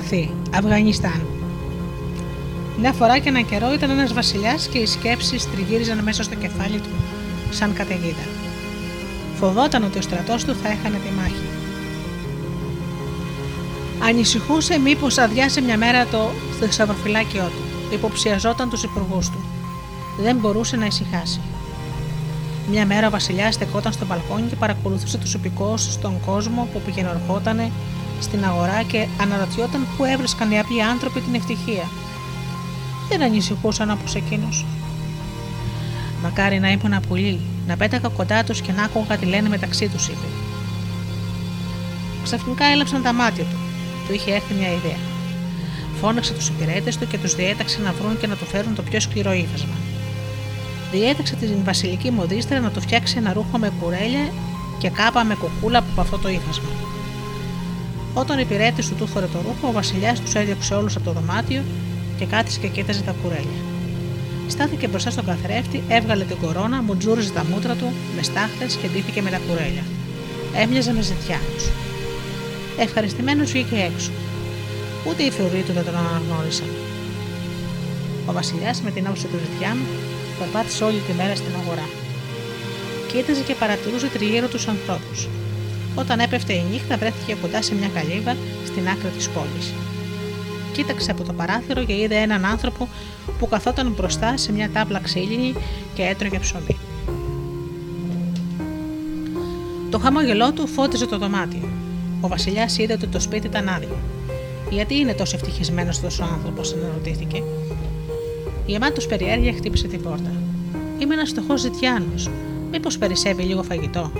ξύλινο σπαθί, Αφγανιστάν. Μια φορά και ένα καιρό ήταν ένας βασιλιάς και οι σκέψεις τριγύριζαν μέσα στο κεφάλι του σαν καταιγίδα. Φοβόταν ότι ο στρατός του θα έχανε τη μάχη. Ανησυχούσε μήπως αδειάσει μια μέρα το θησαυροφυλάκιό του. Υποψιαζόταν τους υπουργούς του. Δεν μπορούσε να ησυχάσει. Μια μέρα ο Βασιλιάς στεκόταν στο μπαλκόνι και παρακολουθούσε τους υπηκόους στον κόσμο που πηγαινορχότανε στην αγορά και αναρωτιόταν πού έβρισκαν οι απλοί άνθρωποι την ευτυχία. Δεν ανησυχούσαν όπως εκείνο. Μακάρι να ήμουν πουλί, να πέταγα κοντά τους και να άκουγα τι λένε μεταξύ τους, είπε. Ξαφνικά έλαψαν τα μάτια του. Του είχε έρθει μια ιδέα. Φώναξε τους υπηρέτες του και τους διέταξε να βρουν και να του φέρουν το πιο σκληρό ύφασμα. Διέταξε την βασιλική μοδίστρα να του φτιάξει ένα ρούχο με κουρέλια και κάπα με κουκούλα από αυτό το ύφασμα. Όταν ο υπηρέτη του του φόρε το ρούχο, ο βασιλιάς τους έδιωξε όλους από το δωμάτιο και κάθισε και κοίταζε τα κουρέλια. Στάθηκε μπροστά στον καθρέφτη, έβγαλε την κορώνα, μουτζούριζε τα μούτρα του με στάχτες και ντύθηκε με τα κουρέλια. Έμοιαζε με ζητιάνου. Ευχαριστημένος βγήκε έξω. Ούτε οι φρουροί του δεν τον αναγνώρισαν. Ο βασιλιάς με την άποψη του ζητιάνου περπάτησε όλη τη μέρα στην αγορά. Κοίταζε και παρατηρούσε τριγύρω τους ανθρώπους. Όταν έπεφτε η νύχτα, βρέθηκε κοντά σε μια καλύβα στην άκρη της πόλης. Κοίταξε από το παράθυρο και είδε έναν άνθρωπο που καθόταν μπροστά σε μια τάβλα ξύλινη και έτρωγε ψωμί. Το χαμόγελό του φώτιζε το δωμάτιο. Ο Βασιλιάς είδε ότι το σπίτι ήταν άδειο. Γιατί είναι τόσο ευτυχισμένος αυτό ο άνθρωπος, αναρωτήθηκε. Γεμάτο περιέργεια χτύπησε την πόρτα. Είμαι ένας φτωχός ζητιάνος. Μήπως περισσεύει λίγο φαγητό.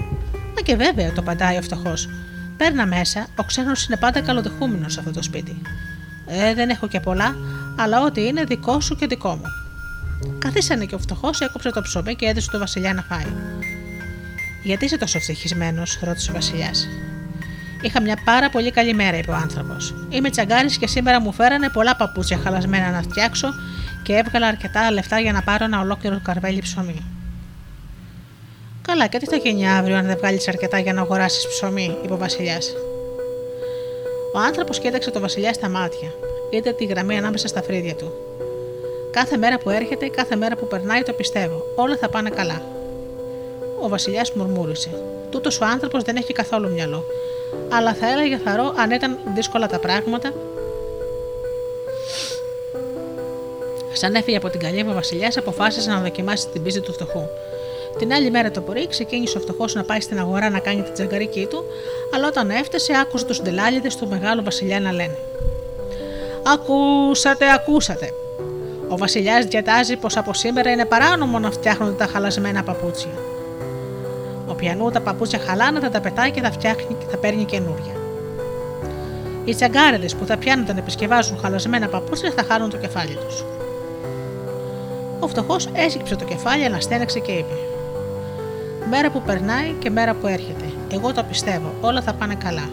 Μα και βέβαια, το παντάει ο φτωχός. Παίρνα μέσα, ο ξένος είναι πάντα καλοδεχούμενος σε αυτό το σπίτι. Ε, δεν έχω και πολλά, αλλά ό,τι είναι δικό σου και δικό μου. Καθίσανε και ο φτωχός έκοψε το ψωμί και έδωσε το Βασιλιά να φάει. Γιατί είσαι τόσο ευτυχισμένος, ρώτησε ο Βασιλιάς. Είχα μια πάρα πολύ καλή μέρα, είπε ο άνθρωπος. Είμαι τσαγκάρης και σήμερα μου φέρανε πολλά παπούτσια χαλασμένα να φτιάξω και έβγαλα αρκετά λεφτά για να πάρω ένα ολόκληρο καρβέλι ψωμί. Καλά, και τι θα γίνει αύριο αν δεν βγάλεις αρκετά για να αγοράσεις ψωμί, είπε ο Βασιλιάς. Ο άνθρωπος κοίταξε το Βασιλιά στα μάτια. Είδε τη γραμμή ανάμεσα στα φρύδια του. Κάθε μέρα που έρχεται, κάθε μέρα που περνάει, το πιστεύω. Όλα θα πάνε καλά. Ο Βασιλιάς μουρμούρισε. Τούτος ο άνθρωπος δεν έχει καθόλου μυαλό. Αλλά θα έλεγε θαρό αν ήταν δύσκολα τα πράγματα. Σαν έφυγε από την καλύβα, ο Βασιλιάς αποφάσισε να δοκιμάσει την πίστη του φτωχού. Την άλλη μέρα το πρωί ξεκίνησε ο φτωχός να πάει στην αγορά να κάνει την τζαγκαρική του, αλλά όταν έφτασε άκουσε τους ντελάλιδες του μεγάλου Βασιλιά να λένε: Ακούσατε, ακούσατε. Ο Βασιλιάς διατάζει πως από σήμερα είναι παράνομο να φτιάχνονται τα χαλασμένα παπούτσια. Ο πιανού τα παπούτσια χαλάνε, θα τα πετάει και θα φτιάχνει και θα παίρνει καινούρια. Οι τσαγκάρεδε που θα πιάνουν να επισκευάζουν χαλασμένα παπούτσια θα χάνουν το κεφάλι τους. Ο φτωχός έσκυψε το κεφάλι, αναστέναξε και είπε: Μέρα που περνάει και μέρα που έρχεται. Εγώ το πιστεύω, όλα θα πάνε καλά.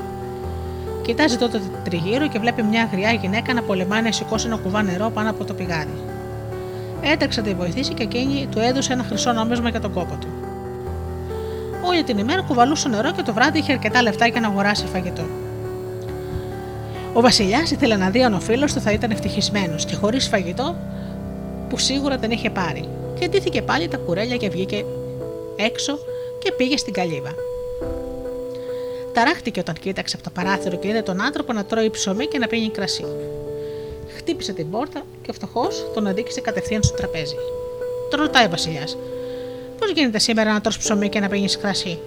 Κοιτάζει τότε τριγύρω και βλέπει μια γριά γυναίκα να πολεμάει να σηκώσει ένα κουβά νερό πάνω από το πηγάδι. Έτρεξε να τη βοηθήσει και εκείνη του έδωσε ένα χρυσό νόμισμα για τον κόπο του. Όλη την ημέρα κουβαλούσε νερό και το βράδυ είχε αρκετά λεφτά για να αγοράσει φαγητό. Ο Βασιλιάς ήθελε να δει αν ο φίλος του θα ήταν ευτυχισμένος και χωρίς φαγητό που σίγουρα δεν είχε πάρει. Και ντύθηκε πάλι τα κουρέλια και βγήκε έξω και πήγε στην καλύβα. Ταράχτηκε όταν κοίταξε από το παράθυρο και είδε τον άνθρωπο να τρώει ψωμί και να πίνει κρασί. Χτύπησε την πόρτα και ο φτωχό τον αδίκησε κατευθείαν στο τραπέζι. Τον ρωτάει ο Βασιλιάς: Πώς γίνεται σήμερα να τρως ψωμί και να πίνεις κρασί;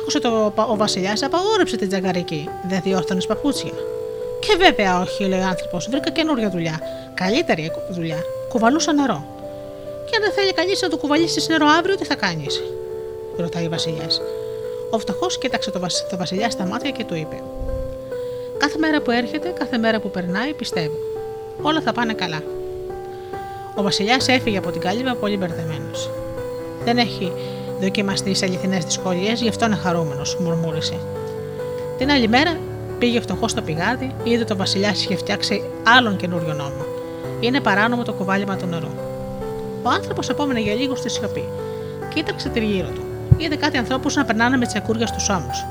Άκουσε το ο Βασιλιάς, απαγόρεψε την τζαγκαρική. Δεν διόρθωνες παπούτσια. Και βέβαια όχι, λέει ο άνθρωπος, βρήκα καινούργια δουλειά. Καλύτερη δουλειά. Κουβαλούσα νερό. Και αν δεν θέλει κανείς να του κουβαλήσεις νερό αύριο, τι θα κάνεις, ρωτάει ο Βασιλιάς. Ο φτωχός κοίταξε το, βασ... το Βασιλιά στα μάτια και του είπε: Κάθε μέρα που έρχεται, κάθε μέρα που περνάει, πιστεύω. Όλα θα πάνε καλά. Ο Βασιλιάς έφυγε από την κάλυβα πολύ μπερδεμένος. Δεν έχει δοκιμαστεί σε αληθινές δυσκολίες, γι' αυτό είναι χαρούμενος, μουρμούρισε. Την άλλη μέρα πήγε φτωχός στο πηγάδι, είδε το Βασιλιά είχε φτιάξει άλλον καινούριο νόμο. Είναι παράνομο το κουβάλιμα του νερού. Ο άνθρωπος απόμενε για λίγο στη σιωπή. Κοίταξε τριγύρω του. Είδε κάτι ανθρώπους να περνάνε με τσακούρια στους ώμους.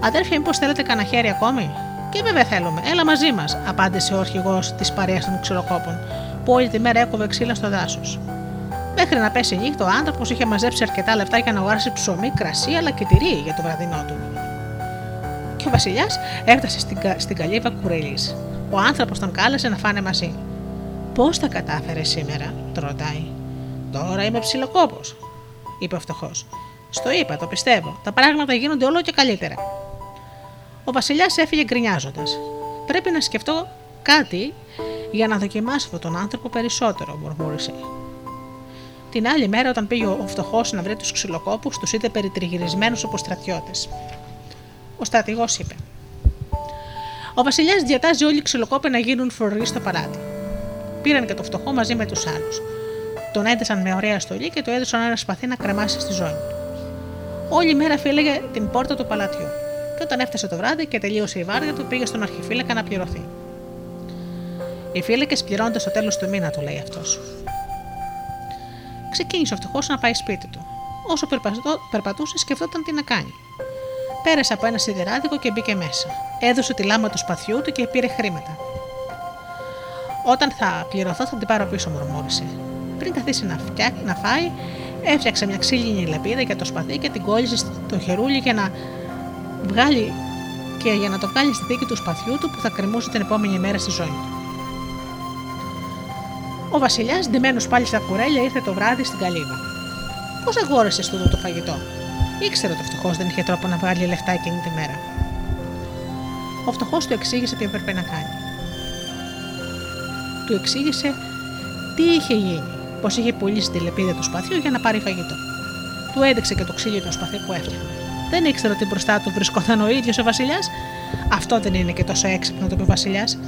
Αδέρφια, μήπως θέλετε κανένα χέρι ακόμη; Και βέβαια θέλουμε, έλα μαζί μας, απάντησε ο αρχηγός της παρέας των ξυλοκόπων, που όλη τη μέρα έκοβε ξύλα στο δάσος. Μέχρι να πέσει νύχτα, ο άνθρωπος είχε μαζέψει αρκετά λεφτά για να αγοράσει ψωμί, κρασί αλλά και τυρί για το βραδινό του. Και ο Βασιλιάς έφτασε στην, στην καλύβα κουρελής. Ο άνθρωπος τον κάλεσε να φάνε μαζί. Πώς τα κατάφερε σήμερα, το ρωτάει. Τώρα είμαι ψιλοκόπος, είπε ο φτωχός. Στο είπα, το πιστεύω. Τα πράγματα γίνονται όλο και καλύτερα. Ο Βασιλιάς έφυγε γκρινιάζοντας. Πρέπει να σκεφτώ κάτι για να δοκιμάσω αυτόν τον άνθρωπο περισσότερο, μουρμούρισε. Την άλλη μέρα, όταν πήγε ο φτωχός να βρει τους ξυλοκόπους, τους είδε περιτριγυρισμένους όπως στρατιώτες. Ο στρατηγός είπε: Ο Βασιλιάς διατάζει όλοι οι ξυλοκόποι να γίνουν φορείς στο παλάτι. Πήραν και το φτωχό μαζί με τους άλλους. Τον έντεσαν με ωραία στολή και του έδωσαν ένα σπαθί να κρεμάσει στη ζώνη. Όλη μέρα φύλεγε την πόρτα του παλατιού. Και όταν έφτασε το βράδυ και τελείωσε η βάρδια του, πήγε στον αρχιφύλακα να πληρωθεί. Οι φύλακες πληρώνονται στο τέλος του μήνα, του λέει αυτός. Ξεκίνησε ο φτωχός να πάει σπίτι του. Όσο περπατούσε, σκεφτόταν τι να κάνει. Πέρασε από ένα σιδεράδικο και μπήκε μέσα. Έδωσε τη λάμα του σπαθιού του και πήρε χρήματα. Όταν θα πληρωθώ, θα την πάρω πίσω, μουρμούρισε. Πριν καθίσει να, φτιά... να φάει, έφτιαξε μια ξύλινη λεπίδα για το σπαθί και την κόλλησε στο χερούλι για να βγάλει και για να το βγάλει στη δίκη του σπαθιού του που θα κρεμούσε την επόμενη μέρα στη ζώνη του. Ο Βασιλιάς, ντυμένος πάλι στα κουρέλια, ήρθε το βράδυ στην καλύβα. Πώς αγόρασες τούτο το φαγητό, ήξερε ότι ο φτωχό δεν είχε τρόπο να βγάλει λεφτά εκείνη τη μέρα. Ο φτωχός του εξήγησε τι έπρεπε να κάνει. Του εξήγησε τι είχε γίνει, πως είχε πουλήσει τη λεπίδα του σπαθιού για να πάρει φαγητό. Του έδειξε και το ξύλινο σπαθί που έφτιαχνε. Δεν ήξερε ότι μπροστά του βρισκόταν ο ίδιος ο Βασιλιάς. Αυτό δεν είναι και τόσο έξυπνο, το είπε ο Βασιλιάς.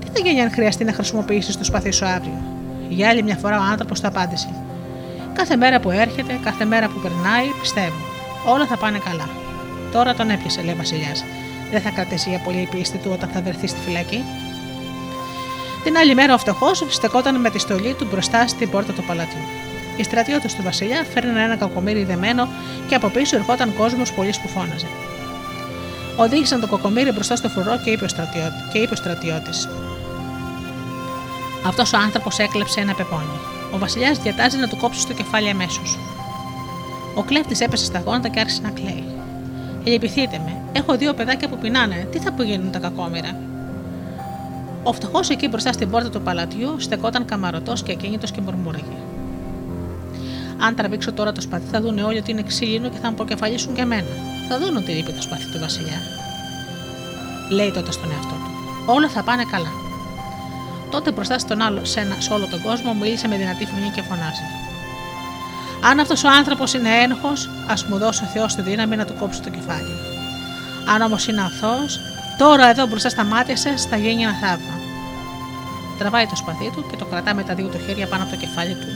Τι θα γίνει αν χρειαστεί να χρησιμοποιήσεις το σπαθί σου αύριο; Για άλλη μια φορά ο άνθρωπος του απάντησε. Κάθε μέρα που έρχεται, κάθε μέρα που περνάει, πιστεύω. Όλα θα πάνε καλά. Τώρα τον έπιασε, λέει ο Βασιλιάς. Δεν θα κρατήσει για πολύ η πίστη του όταν θα βρεθεί στη φυλακή. Την άλλη μέρα ο φτωχός στεκόταν με τη στολή του μπροστά στην πόρτα του παλατιού. Οι στρατιώτε του Βασιλιά φέρναν ένα κακομίρι δεμένο και από πίσω ερχόταν κόσμος πολύ που φώναζε. Οδήγησαν το κοκομίρι μπροστά στο φρουρό και είπε ο στρατιώτη. Αυτός ο άνθρωπος έκλεψε ένα πεπόνι. Ο Βασιλιάς διατάζει να του κόψεις το κεφάλι αμέσως. Ο κλέφτης έπεσε στα γόνατα και άρχισε να κλαίει. Λυπηθείτε με, έχω δύο παιδάκια που πεινάνε, τι θα πηγαίνουν τα κακόμοιρα; Ο φτωχός εκεί μπροστά στην πόρτα του παλατιού στεκόταν καμαρωτός και ακίνητος και μουρμούραγε. Αν τραβήξω τώρα το σπαθί, θα δουν όλοι ότι είναι ξύλινο και θα μου προκεφαλίσουν και εμένα. Θα δουν ότι είπε το σπαθί του Βασιλιά. Λέει τότε στον εαυτό του. Όλα θα πάνε καλά. Τότε μπροστά στον άλλο, σε, ένα, σε όλο τον κόσμο, μίλησε με δυνατή φωνή και φωνάζει. Αν αυτός ο άνθρωπος είναι ένοχος, ας μου δώσει ο Θεός τη δύναμη να του κόψει το κεφάλι. Αν όμως είναι αθώος, τώρα εδώ μπροστά στα μάτια σας θα γίνει ένα θαύμα. Τραβάει το σπαθί του και το κρατά με τα δύο του χέρια πάνω από το κεφάλι του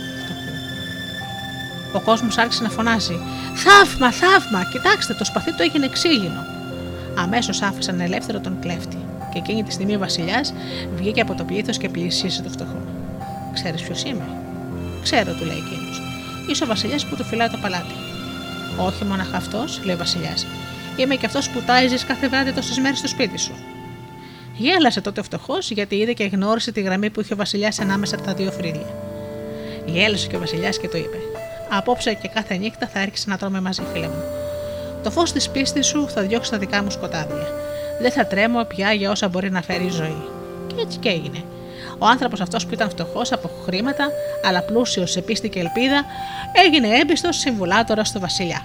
Ο κόσμος άρχισε να φωνάζει: Θαύμα, θαύμα! Κοιτάξτε, το σπαθί του έγινε ξύλινο. Αμέσως άφησαν ελεύθερο τον κλέφτη και εκείνη τη στιγμή ο Βασιλιάς βγήκε από το πλήθος και πλησίασε το φτωχό. Ξέρεις ποιος είμαι; Ξέρω, του λέει εκείνος. Είσαι ο Βασιλιάς που του φυλάει το παλάτι. Όχι μόνο αυτός, λέει ο Βασιλιάς. Είμαι και αυτός που τάιζε κάθε βράδυ τόσες μέρες στο σπίτι σου. Γέλασε τότε ο φτωχός γιατί είδε και γνώρισε τη γραμμή που είχε ο Βασιλιάς ανάμεσα από τα δύο φρύδια. Γέλασε και ο Βασιλιάς και το είπε: Απόψε και κάθε νύχτα θα έρχεσαι να τρώμε μαζί, φίλε μου. Το φως της πίστης σου θα διώξει τα δικά μου σκοτάδια. Δεν θα τρέμω πια για όσα μπορεί να φέρει η ζωή. Και έτσι και έγινε. Ο άνθρωπος αυτός που ήταν φτωχός από χρήματα, αλλά πλούσιος σε πίστη και ελπίδα, έγινε έμπιστος συμβουλάτορας στο Βασιλιά.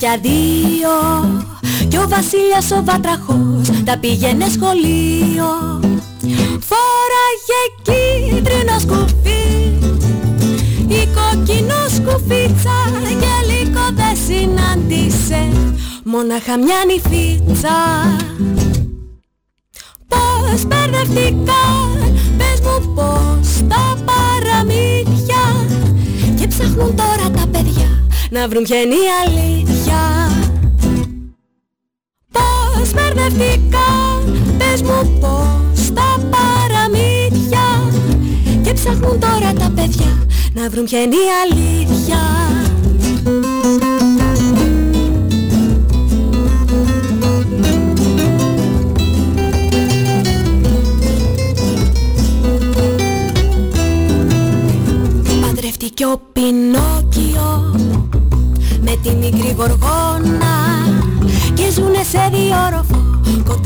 Γουρούνακια δύο Κι ο Βασίλιας ο Βατραχός Τα πήγαινε σχολείο. Φόραγε κίτρινο σκουφί Η κόκκινο σκουφίτσα Και λίγο δεν συνάντησε Μόναχα μια νυφίτσα. Πώς μπερδευτήκαν Πες μου πως τα παραμύθια. Και ψάχνουν τώρα τα παιδιά Να βρουν ποια είναι η αλήθεια Πώς μπερδευτήκαν Πες μου πως τα παραμύθια. Και ψάχνουν τώρα τα παιδιά Να βρουν ποια είναι η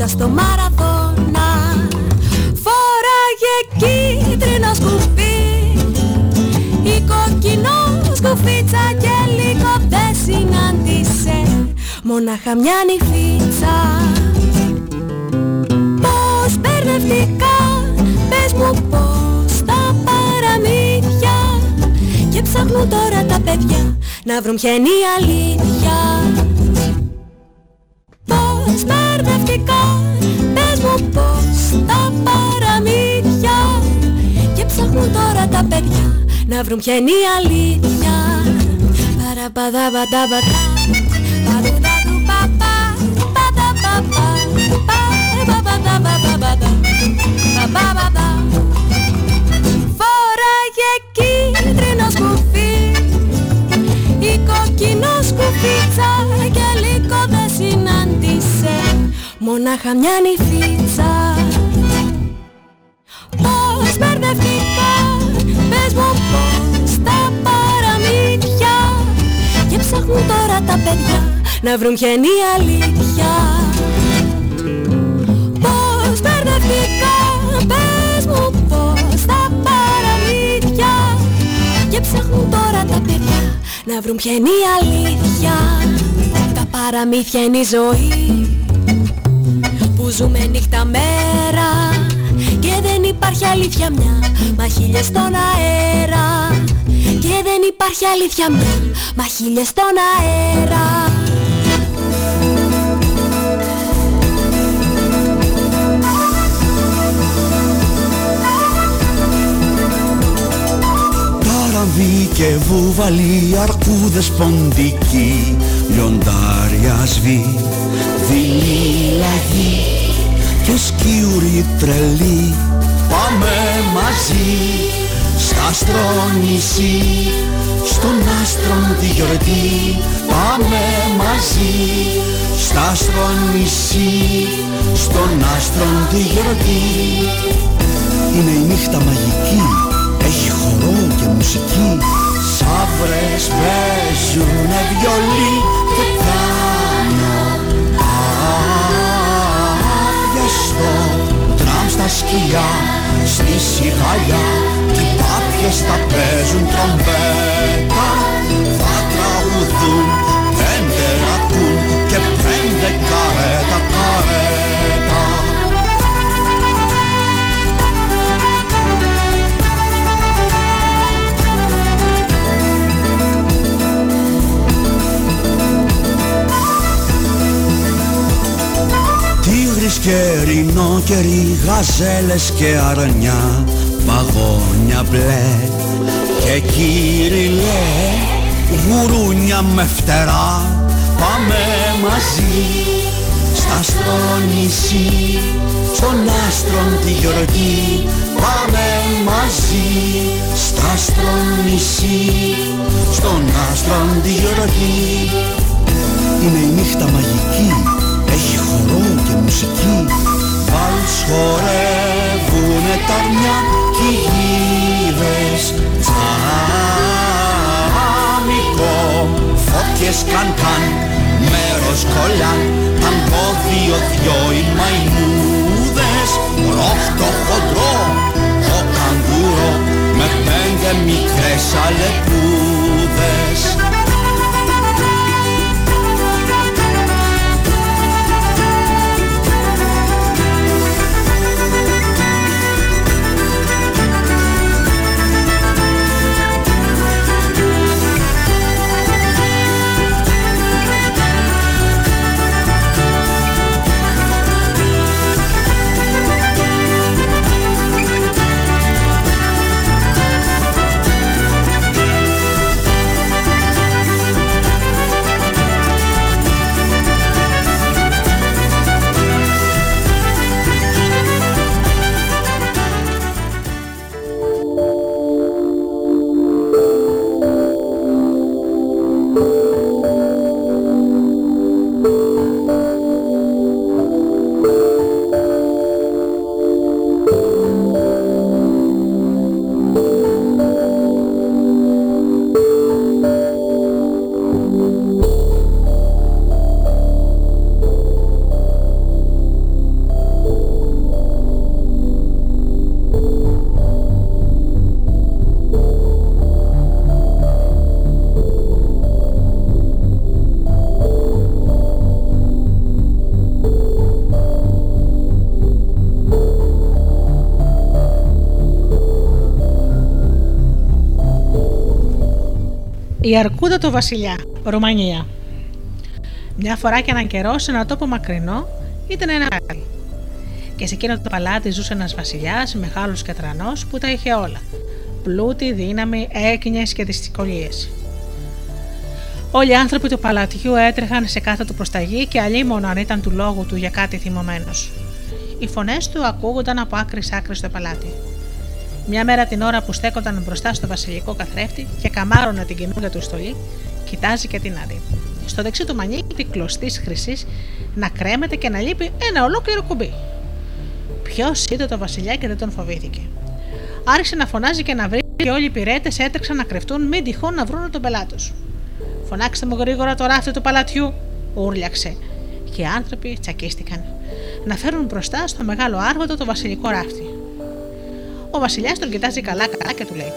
κοντά στο Μαραθώνα. Φόραγε κίτρινο σκουφί. Η κόκκινο σκουφίτσα και λίγο δεν συνάντησε. Μόναχα μια νυφίτσα. Πώς μπερδευτικά πες μου πως τα παραμύθια. Και ψάχνουν τώρα τα παιδιά να βρουν ποια είναι η αλήθεια να βρουν ποια είναι η αλήθεια. Παραπαδαβανταβατά Παρουδαδου παπά Παδαπαπά Παραπαδαβανταβατά Παπαπαδα Φόραγε κίτρινο σκουφί. Η κόκκινο σκουφίτσα και λίγο δεν συνάντησε. Μονάχα μια νυφίτσα ψάχνουν τώρα τα παιδιά Να βρουν ποια είναι η αλήθεια. Πώς μπερδευτικά Πες μου πως τα παραμύθια. Και ψάχνουν τώρα τα παιδιά Να βρουν ποια είναι η αλήθεια. Τα παραμύθια είναι η ζωή Που ζούμε νύχτα μέρα. Και δεν υπάρχει αλήθεια μια Μα χίλιες στον αέρα Και δεν υπάρχει αλήθεια. Μια Μα χίλιες στον αέρα. Ταραβί και βουβαλί, αρκούδες ποντικοί Λιοντάρια σβή, δειλή λαγή και σκιουρί τρελή Πάμε μαζί. στα άστρο νησί Στον άστρον τη γιορτή Πάμε μαζί. Στα άστρο νησί Στον άστρον τη γιορτή. Είναι η νύχτα μαγική Έχει χορό και μουσική. Σαύρες παίζουνε βιολί Και κάνω στο τραμ στα σκυλιά στη σιγαλιά και οι πάπιες θα παίζουν τρομπέτα. Θα τραγουδούν πέντε ακούν και πέντε καρέτα καρέτα. Τίγρης και ρινόκεροι, γαζέλες και αρνιά Παγόνια μπλε και κύριλε Γουρούνια με φτερά Πάμε μαζί στα άστρο νησί Στον άστρον τη γιορτή Πάμε μαζί στα άστρο νησί Στον άστρον τη γιορτή Είναι η νύχτα μαγική έχει χορό και μουσική Βάλς χορεύουνε τα αρνιά κι οι γύρες Τσάμικο, φωτιά γυναίκες καν μέρος κολλάν ταγκό δύο-δυο οι μαϊμούδες ρόχτο χοντρό το καγκούρο με πέντε μικρές αλεπούδες Η Αρκούδα του Βασιλιά, Ρουμανία. Μια φορά και έναν καιρό σε ένα τόπο μακρινό ήταν ένα πάλι. Και σε εκείνο το παλάτι ζούσε ένας βασιλιάς, μεγάλο και τρανός, που τα είχε όλα. Πλούτη, δύναμη, έκνιε και δυσκολίες. Όλοι οι άνθρωποι του παλατιού έτρεχαν σε κάθε του προσταγή και αλλήμον αν ήταν του λόγου του για κάτι θυμωμένος. Οι φωνές του ακούγονταν από άκρη άκρη στο παλάτι. Μια μέρα την ώρα που στέκονταν μπροστά στο βασιλικό καθρέφτη και καμάρωνε την καινούργια του στολή, κοιτάζει και την άλλη. Στο δεξί του μανίκι τη κλωστής χρυσής να κρέμεται και να λείπει ένα ολόκληρο κουμπί. Ποιος είδε το βασιλιά και δεν τον φοβήθηκε. Άρχισε να φωνάζει και να βρει και όλοι οι πυρέτες έτρεξαν να κρυφτούν μην τυχόν να βρουν τον πελάτος. Φωνάξτε μου γρήγορα το ράφτη του παλατιού, ούρλιαξε. Και οι άνθρωποι τσακίστηκαν. Να φέρουν μπροστά στο μεγάλο άργοτο το βασιλικό ράφτη. Ο Βασιλιάς τον κοιτάζει καλά-καλά και του λέει: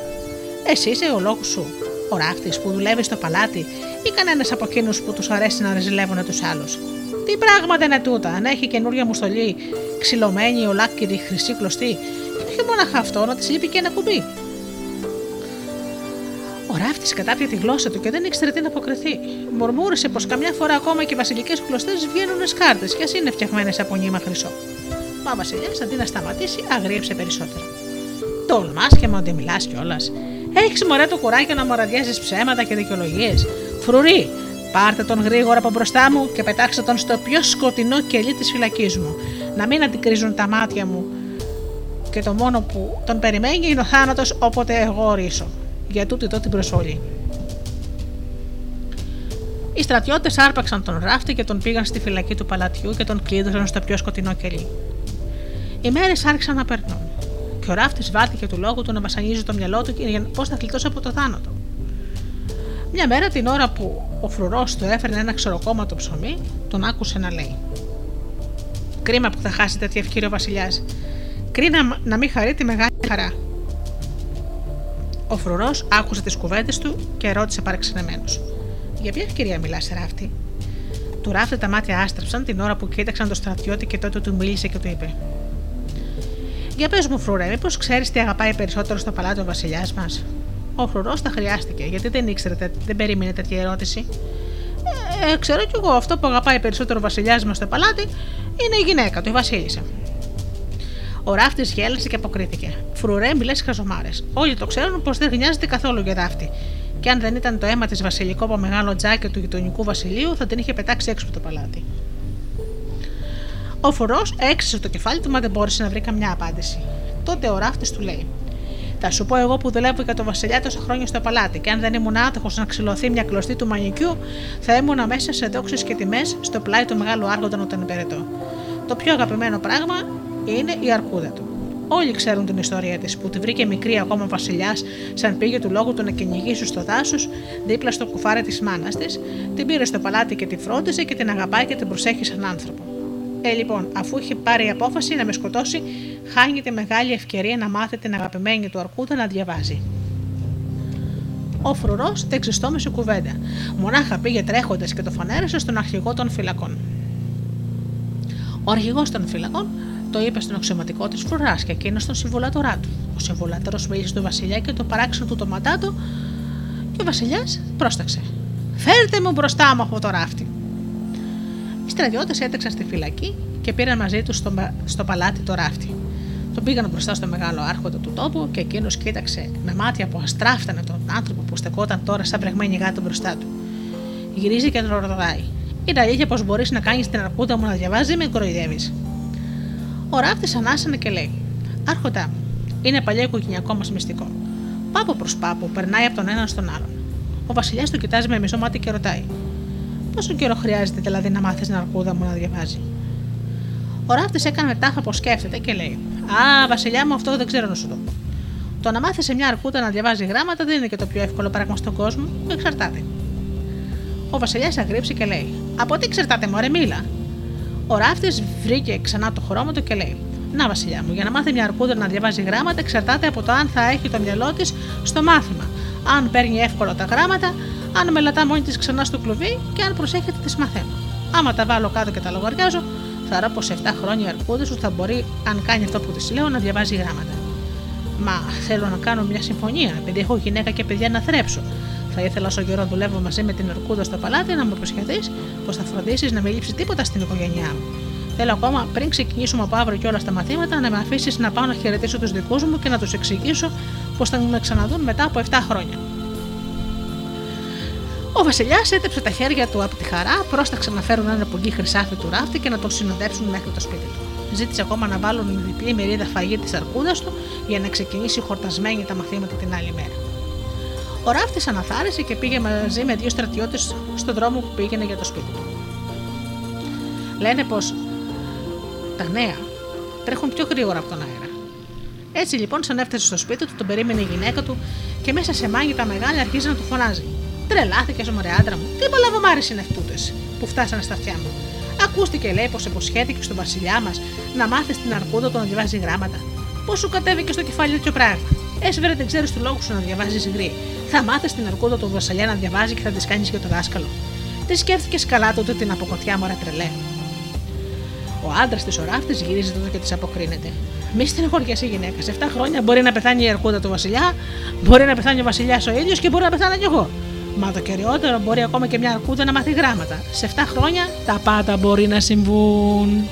Εσύ είσαι ο λόγος σου, ο ράφτη που δουλεύει στο παλάτι ή κανένας από εκείνους που τους αρέσει να ρεζιλεύουν τους άλλους. Τι πράγματα είναι τούτα, αν έχει καινούργια μου στολή, ξυλωμένη, ολάκυρη, χρυσή κλωστή, και όχι μόνο αυτό, να τη λείπει και ένα κουμπί. Ο ράφτη κατάπια τη γλώσσα του και δεν ήξερε τι να αποκριθεί. Μουρμούρισε πως καμιά φορά ακόμα και οι βασιλικές κλωστέ βγαίνουν σκάρτε και ας είναι φτιαγμένες από νήμα χρυσό. Μα ο Βασιλιάς αντί να σταματήσει, αγρίεψε περισσότερο. Τολμά και μου μιλάς κιόλας. Έχεις μωρέ το κουράγιο να μοραδιάζει ψέματα και δικαιολογίες. Φρουρί, πάρτε τον γρήγορα από μπροστά μου και πετάξτε τον στο πιο σκοτεινό κελί της φυλακής μου. Να μην αντικρίζουν τα μάτια μου. Και το μόνο που τον περιμένει είναι ο θάνατος όποτε εγώ ορίσω. Για τούτη εδώ την προσβολή. Οι στρατιώτες άρπαξαν τον ράφτη και τον πήγαν στη φυλακή του παλατιού και τον κλείδωσαν στο πιο σκοτεινό κελί. Οι μέρες άρχισαν να περνούν και ο ράφτη βάθηκε του λόγου του να βασανίζει το μυαλό του για πώς θα γλιτώσει από το θάνατο. Μια μέρα την ώρα που ο φρουρός του έφερνε ένα ξεροκόμματο ψωμί, τον άκουσε να λέει: Κρίμα που θα χάσει τέτοια ευκαιρία ο Βασιλιάς. Κρίνα να μην χαρεί τη μεγάλη χαρά. Ο φρουρός άκουσε τις κουβέντες του και ρώτησε παρεξενεμένος: Για ποια ευκαιρία μιλάς, ράφτη; Του ράφτη τα μάτια άστρεψαν την ώρα που κοίταξαν το στρατιώτη και τότε του μίλησε και του είπε: για πες μου, Φρουρέ, μήπως ξέρεις τι αγαπάει περισσότερο στο παλάτι ο βασιλιάς μας; Ο Φρουρός τα χρειάστηκε, γιατί δεν ήξερε, δεν περίμενε τέτοια ερώτηση. Ε, ξέρω κι εγώ, αυτό που αγαπάει περισσότερο ο βασιλιάς μας στο παλάτι είναι η γυναίκα του, η Βασίλισσα. Ο ράφτης γέλασε και αποκρίθηκε. Φρουρέ, μιλέ χαζομάρες. Όλοι το ξέρουν πως δεν γνιάζεται καθόλου για δάφτη. Και αν δεν ήταν το αίμα της Βασιλικό από μεγάλο τζάκι του γειτονικού βασιλείου, θα την είχε πετάξει έξω από το παλάτι. Ο φορός έξισε το κεφάλι του, μα δεν μπόρεσε να βρει καμιά απάντηση. Τότε ο ράφτης του λέει: Θα σου πω εγώ που δουλεύω για το Βασιλιά τόσα χρόνια στο παλάτι, και αν δεν ήμουν άτυχος να ξυλωθεί μια κλωστή του μανικιού, θα ήμουν μέσα σε δόξει και τιμές στο πλάι του μεγάλου άργοντα όταν υπηρετώ. Το πιο αγαπημένο πράγμα είναι η αρκούδα του. Όλοι ξέρουν την ιστορία της, που τη βρήκε μικρή ακόμα βασιλιάς, σαν πήγε του λόγου του να κυνηγήσει στο δάσος, δίπλα στο κουφάρι της μάνας της, την πήρε στο παλάτι και τη φρόντιζε και την αγαπάει και την προσέχει σαν άνθρωπο. Ε, λοιπόν, αφού είχε πάρει απόφαση να με σκοτώσει, χάνεται μεγάλη ευκαιρία να μάθει την αγαπημένη του αρκούδα να διαβάζει. Ο φρουρός δεν ξεστόμησε κουβέντα. Μονάχα πήγε τρέχοντας και το φανέρεσε στον αρχηγό των φυλακών. Ο αρχηγός των φυλακών το είπε στον αξιωματικό της φρουράς και εκείνος στον συμβολάτορά του. Ο συμβολάτερο μίλησε στον Βασιλιά και το παράξενο του το ματάτο και ο Βασιλιάς πρόσταξε. Φέρτε μου μπροστά μου αυτό το ράφτη. Οι στρατιώτες έτρεξαν στη φυλακή και πήραν μαζί τους στο, στο παλάτι το ράφτη. Τον πήγαν μπροστά στο μεγάλο άρχοντα του τόπου και εκείνος κοίταξε με μάτια που αστράφτανε τον άνθρωπο που στεκόταν τώρα σαν βρεγμένη γάτα μπροστά του. Γυρίζει και τον ρωτάει. Είναι αλήθεια πως μπορείς να κάνεις την αρκούδα μου να διαβάζει, με κοροϊδεύεις. Ο ράφτης ανάσανε και λέει: Άρχοντα μου, είναι παλιό οικογενειακό μας μυστικό. Πάπο προς πάπο, περνάει από τον έναν στον άλλον. Ο βασιλιάς το κοιτάζει με μισό μάτι και ρωτάει: Πόσο καιρό χρειάζεται δηλαδή να μάθεις την αρκούδα μου να διαβάζει; Ο ράφτη έκανε τάφα πω σκέφτεται και λέει: Α, βασιλιά μου, αυτό δεν ξέρω να σου το πω. Το να μάθεις σε μια αρκούδα να διαβάζει γράμματα δεν είναι και το πιο εύκολο πράγμα στον κόσμο, εξαρτάται. Ο βασιλιάς αγρύψει και λέει: Από τι εξαρτάται, Μωρέ, μίλα. Ο ράφτη βρήκε ξανά το χρώμα του και λέει: Να, Βασιλιά μου, για να μάθει μια αρκούδα να διαβάζει γράμματα εξαρτάται από το αν θα έχει το μυαλό της στο μάθημα, αν παίρνει εύκολα τα γράμματα, αν μελετά μόνη τη ξανά στο κλουβί και αν προσέχετε τις μαθαίνω. Άμα τα βάλω κάτω και τα λογαριάζω, θα ρω πως σε 7 χρόνια η αρκούδα σου θα μπορεί, αν κάνει αυτό που της λέω, να διαβάζει γράμματα. Μα θέλω να κάνω μια συμφωνία, επειδή έχω γυναίκα και παιδιά να θρέψω. Θα ήθελα όσο καιρό δουλεύω μαζί με την Αρκούδα στο παλάτι να μου υποσχεθείς πως θα φροντίσεις να μην λείψει τίποτα στην οικογένειά μου. Θέλω ακόμα πριν ξεκινήσουμε από αύριο και όλα στα μαθήματα να με αφήσεις να πάω να χαιρετήσω τους δικούς μου και να τους εξηγήσω πως θα με ξαναδούν μετά από 7 χρόνια. Ο Βασιλιάς έτεψε τα χέρια του από τη χαρά, πρόσταξε να φέρουν ένα πουλί χρυσάφι του ράφτη και να τον συνοδέψουν μέχρι το σπίτι του. Ζήτησε ακόμα να βάλουν διπλή μερίδα φαγή της αρκούδας του για να ξεκινήσει χορτασμένη τα μαθήματα την άλλη μέρα. Ο ράφτης αναθάρισε και πήγε μαζί με δύο στρατιώτες στον δρόμο που πήγαινε για το σπίτι του. Λένε πως τα νέα τρέχουν πιο γρήγορα από τον αέρα. Έτσι λοιπόν, σαν έφτασε στο σπίτι του, τον περίμενε η γυναίκα του και μέσα σε μάγειτα μεγάλη αρχίζει να του φωνάζει. Τρελάθηκες, μωρέ άντρα μου, τι παλαβομάρε είναι αυτούτες που φτάσανε στα αυτιά μου. Ακούστηκε, λέει, πως υποσχέθηκε στον βασιλιά μας να μάθει την αρκούδα του να διαβάζει γράμματα. Πώ σου κατέβηκε στο κεφάλι τέτοιο πράγμα. Έσβερε δεν ξέρεις τους λόγους σου να διαβάζεις γρή. Θα μάθεις την αρκούδα του βασιλιά να διαβάζει και θα τη κάνεις για το δάσκαλο. Τι σκέφτηκες καλά τότε την αποκοτιά μωρέ τρελέ; Ο άντρας της οράφτη γυρίζει τότε και της αποκρίνεται. Μη στενοχωριέσαι γυναίκα. Σε 7 χρόνια μπορεί να πεθάνει η αρκούδα του βασιλιά, μπορεί να πεθάνει ο βασιλιάς ο ίδιος και μπορεί να πεθάνω κι εγώ. Μα το κυριότερο μπορεί ακόμα και μια αρκούδα να μάθει γράμματα. Σε 7 χρόνια τα πάντα μπορεί να συμβούν.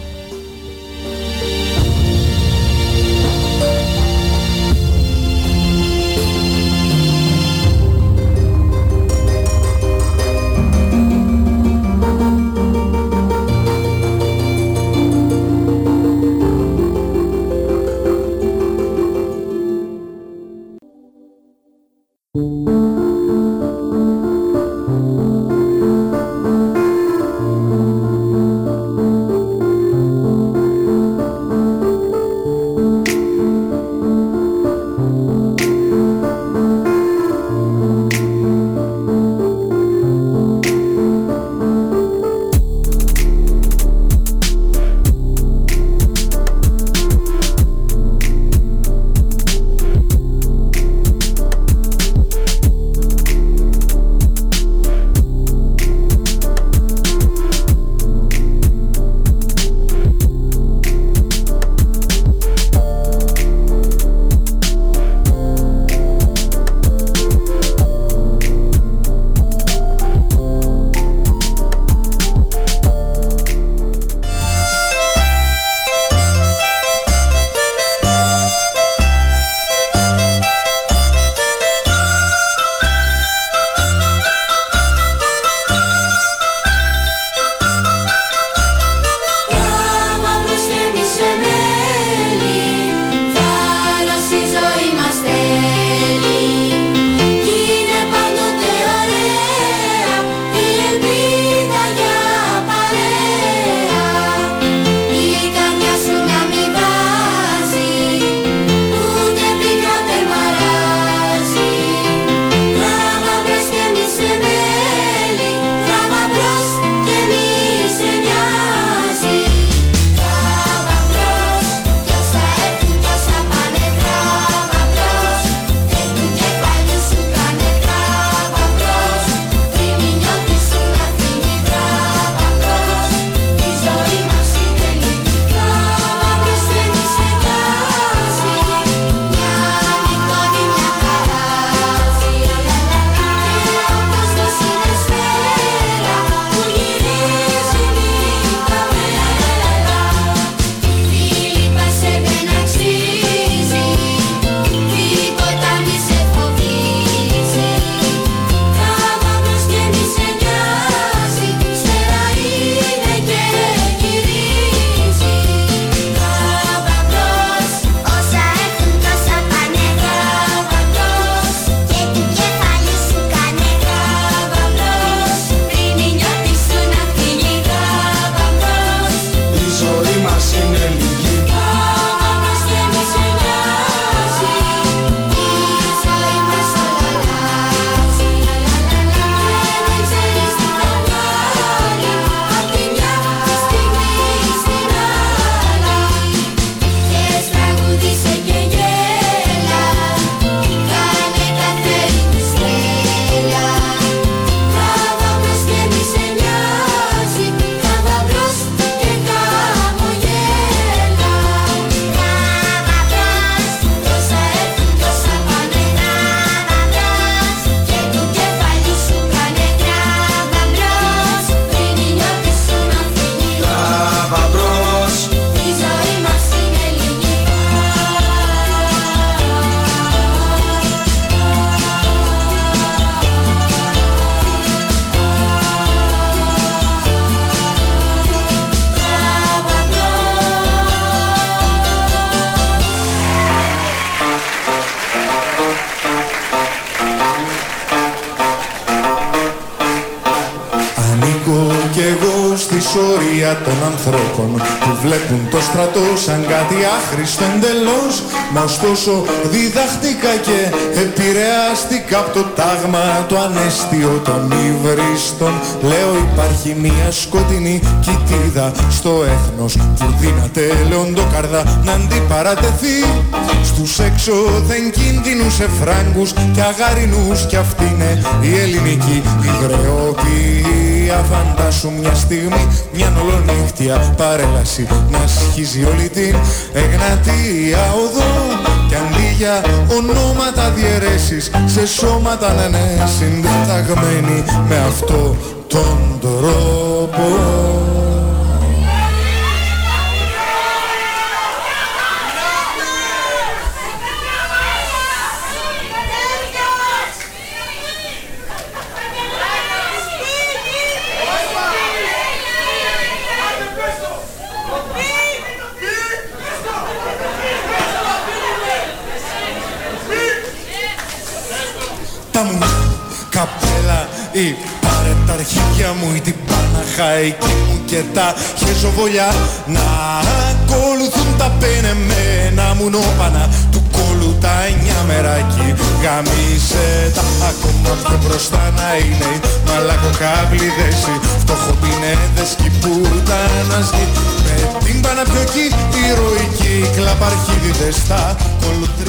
Ωστόσο διδαχτήκα και επηρεάστηκα από το τάγμα το ανέστιο των υβριστών. Λέω υπάρχει μια σκοτεινή κοιτίδα στο έθνος που δύναται λεοντοκαρδά να αντιπαρατεθεί. Στους έξω δεν κίνδυνους εφράγκους και αγαρινούς κι αυτή είναι η ελληνική υγρεοποιία φαντάσου μια στιγμή μια ολονύχτια παρέλαση να σχίζει όλη την εγνατία οδό κι αντί για ονόματα διαιρέσεις σε σώματα να είναι συνταγμένοι με αυτό τον τρόπο Παναχαϊκή μου και τα χεζοβολιά να ακολουθούν τα πενεμένα μου νόπανα. Του κόλου τα εννιά μεράκι. Γαμίσε τα ακόμα πιο μπροστά να είναι. Οι μαλακοκάβλιδες οι φτωχοπινέδες κι πουτάνας με την Παναπιοκή ηρωική κλαπαρχίδιδες τα κολοτρίκια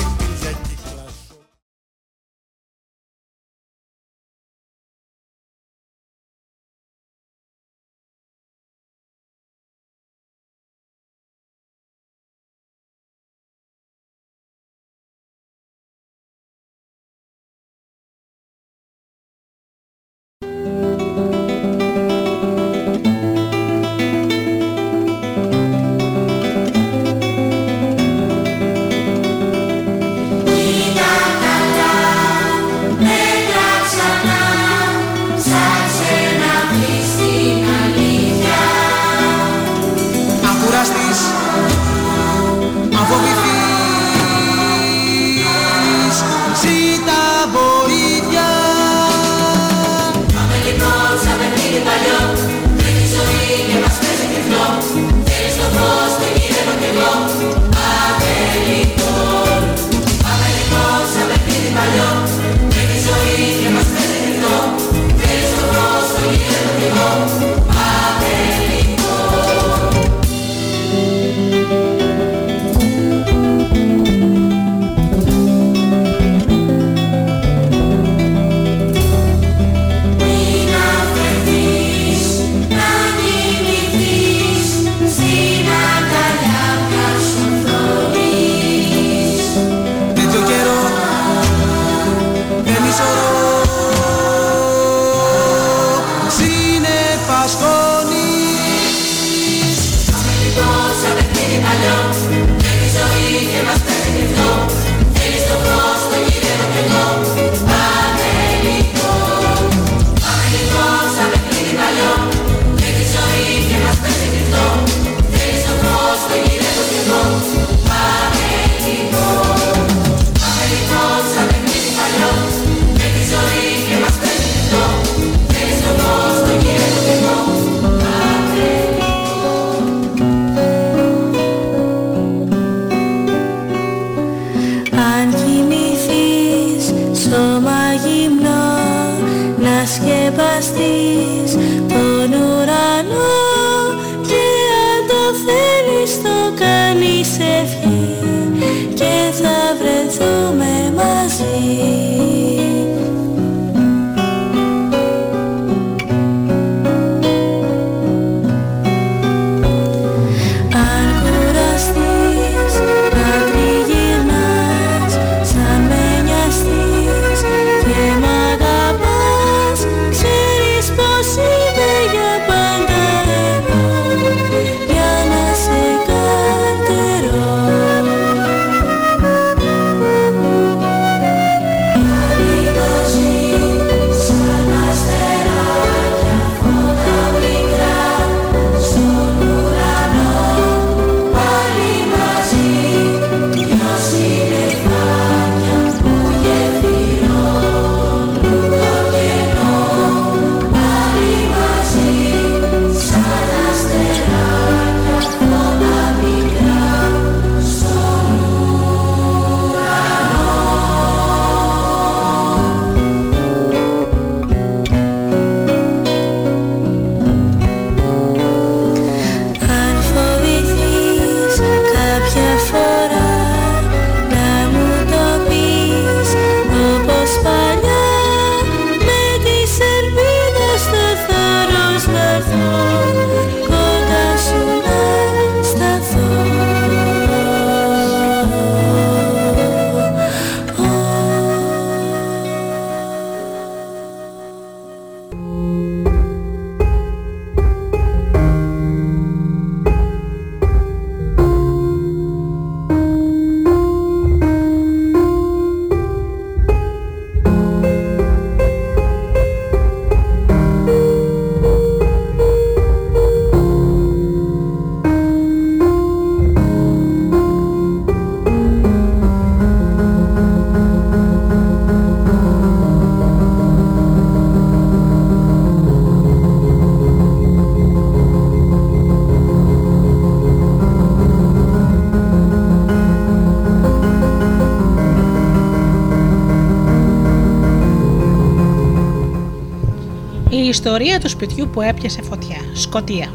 Ιστορία του σπιτιού που έπιασε φωτιά. Σκοτία.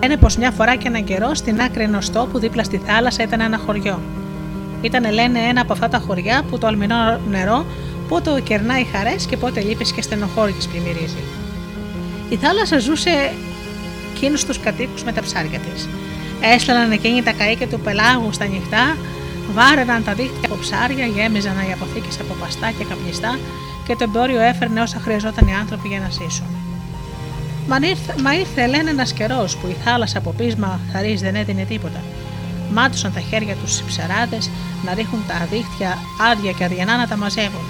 Ένα πω μια φορά και έναν καιρό στην άκρη ενός τόπου δίπλα στη θάλασσα ήταν ένα χωριό. Ήταν, λένε, ένα από αυτά τα χωριά που το αλμινό νερό πότε κερνάει χαρές και πότε λείπει και στενοχώρη τη πλημμυρίζει. Η θάλασσα ζούσε εκείνους τους κατοίκους με τα ψάρια της. Έστελναν εκείνοι τα καίκια του πελάγου στα νυχτά, βάραιναν τα δίχτυα από ψάρια, γέμιζαν οι αποθήκες από παστά και καπνιστά και το εμπόριο έφερνε όσα χρειαζόταν οι άνθρωποι για να ζήσουν. Μα ήρθε, μα ήρθε λένε ένας καιρός που η θάλασσα από πείσμα θαρή δεν έδινε τίποτα. Μάτωσαν τα χέρια τους οι ψαράδες να ρίχνουν τα δίχτυα άδεια και αδιανά να τα μαζεύουν.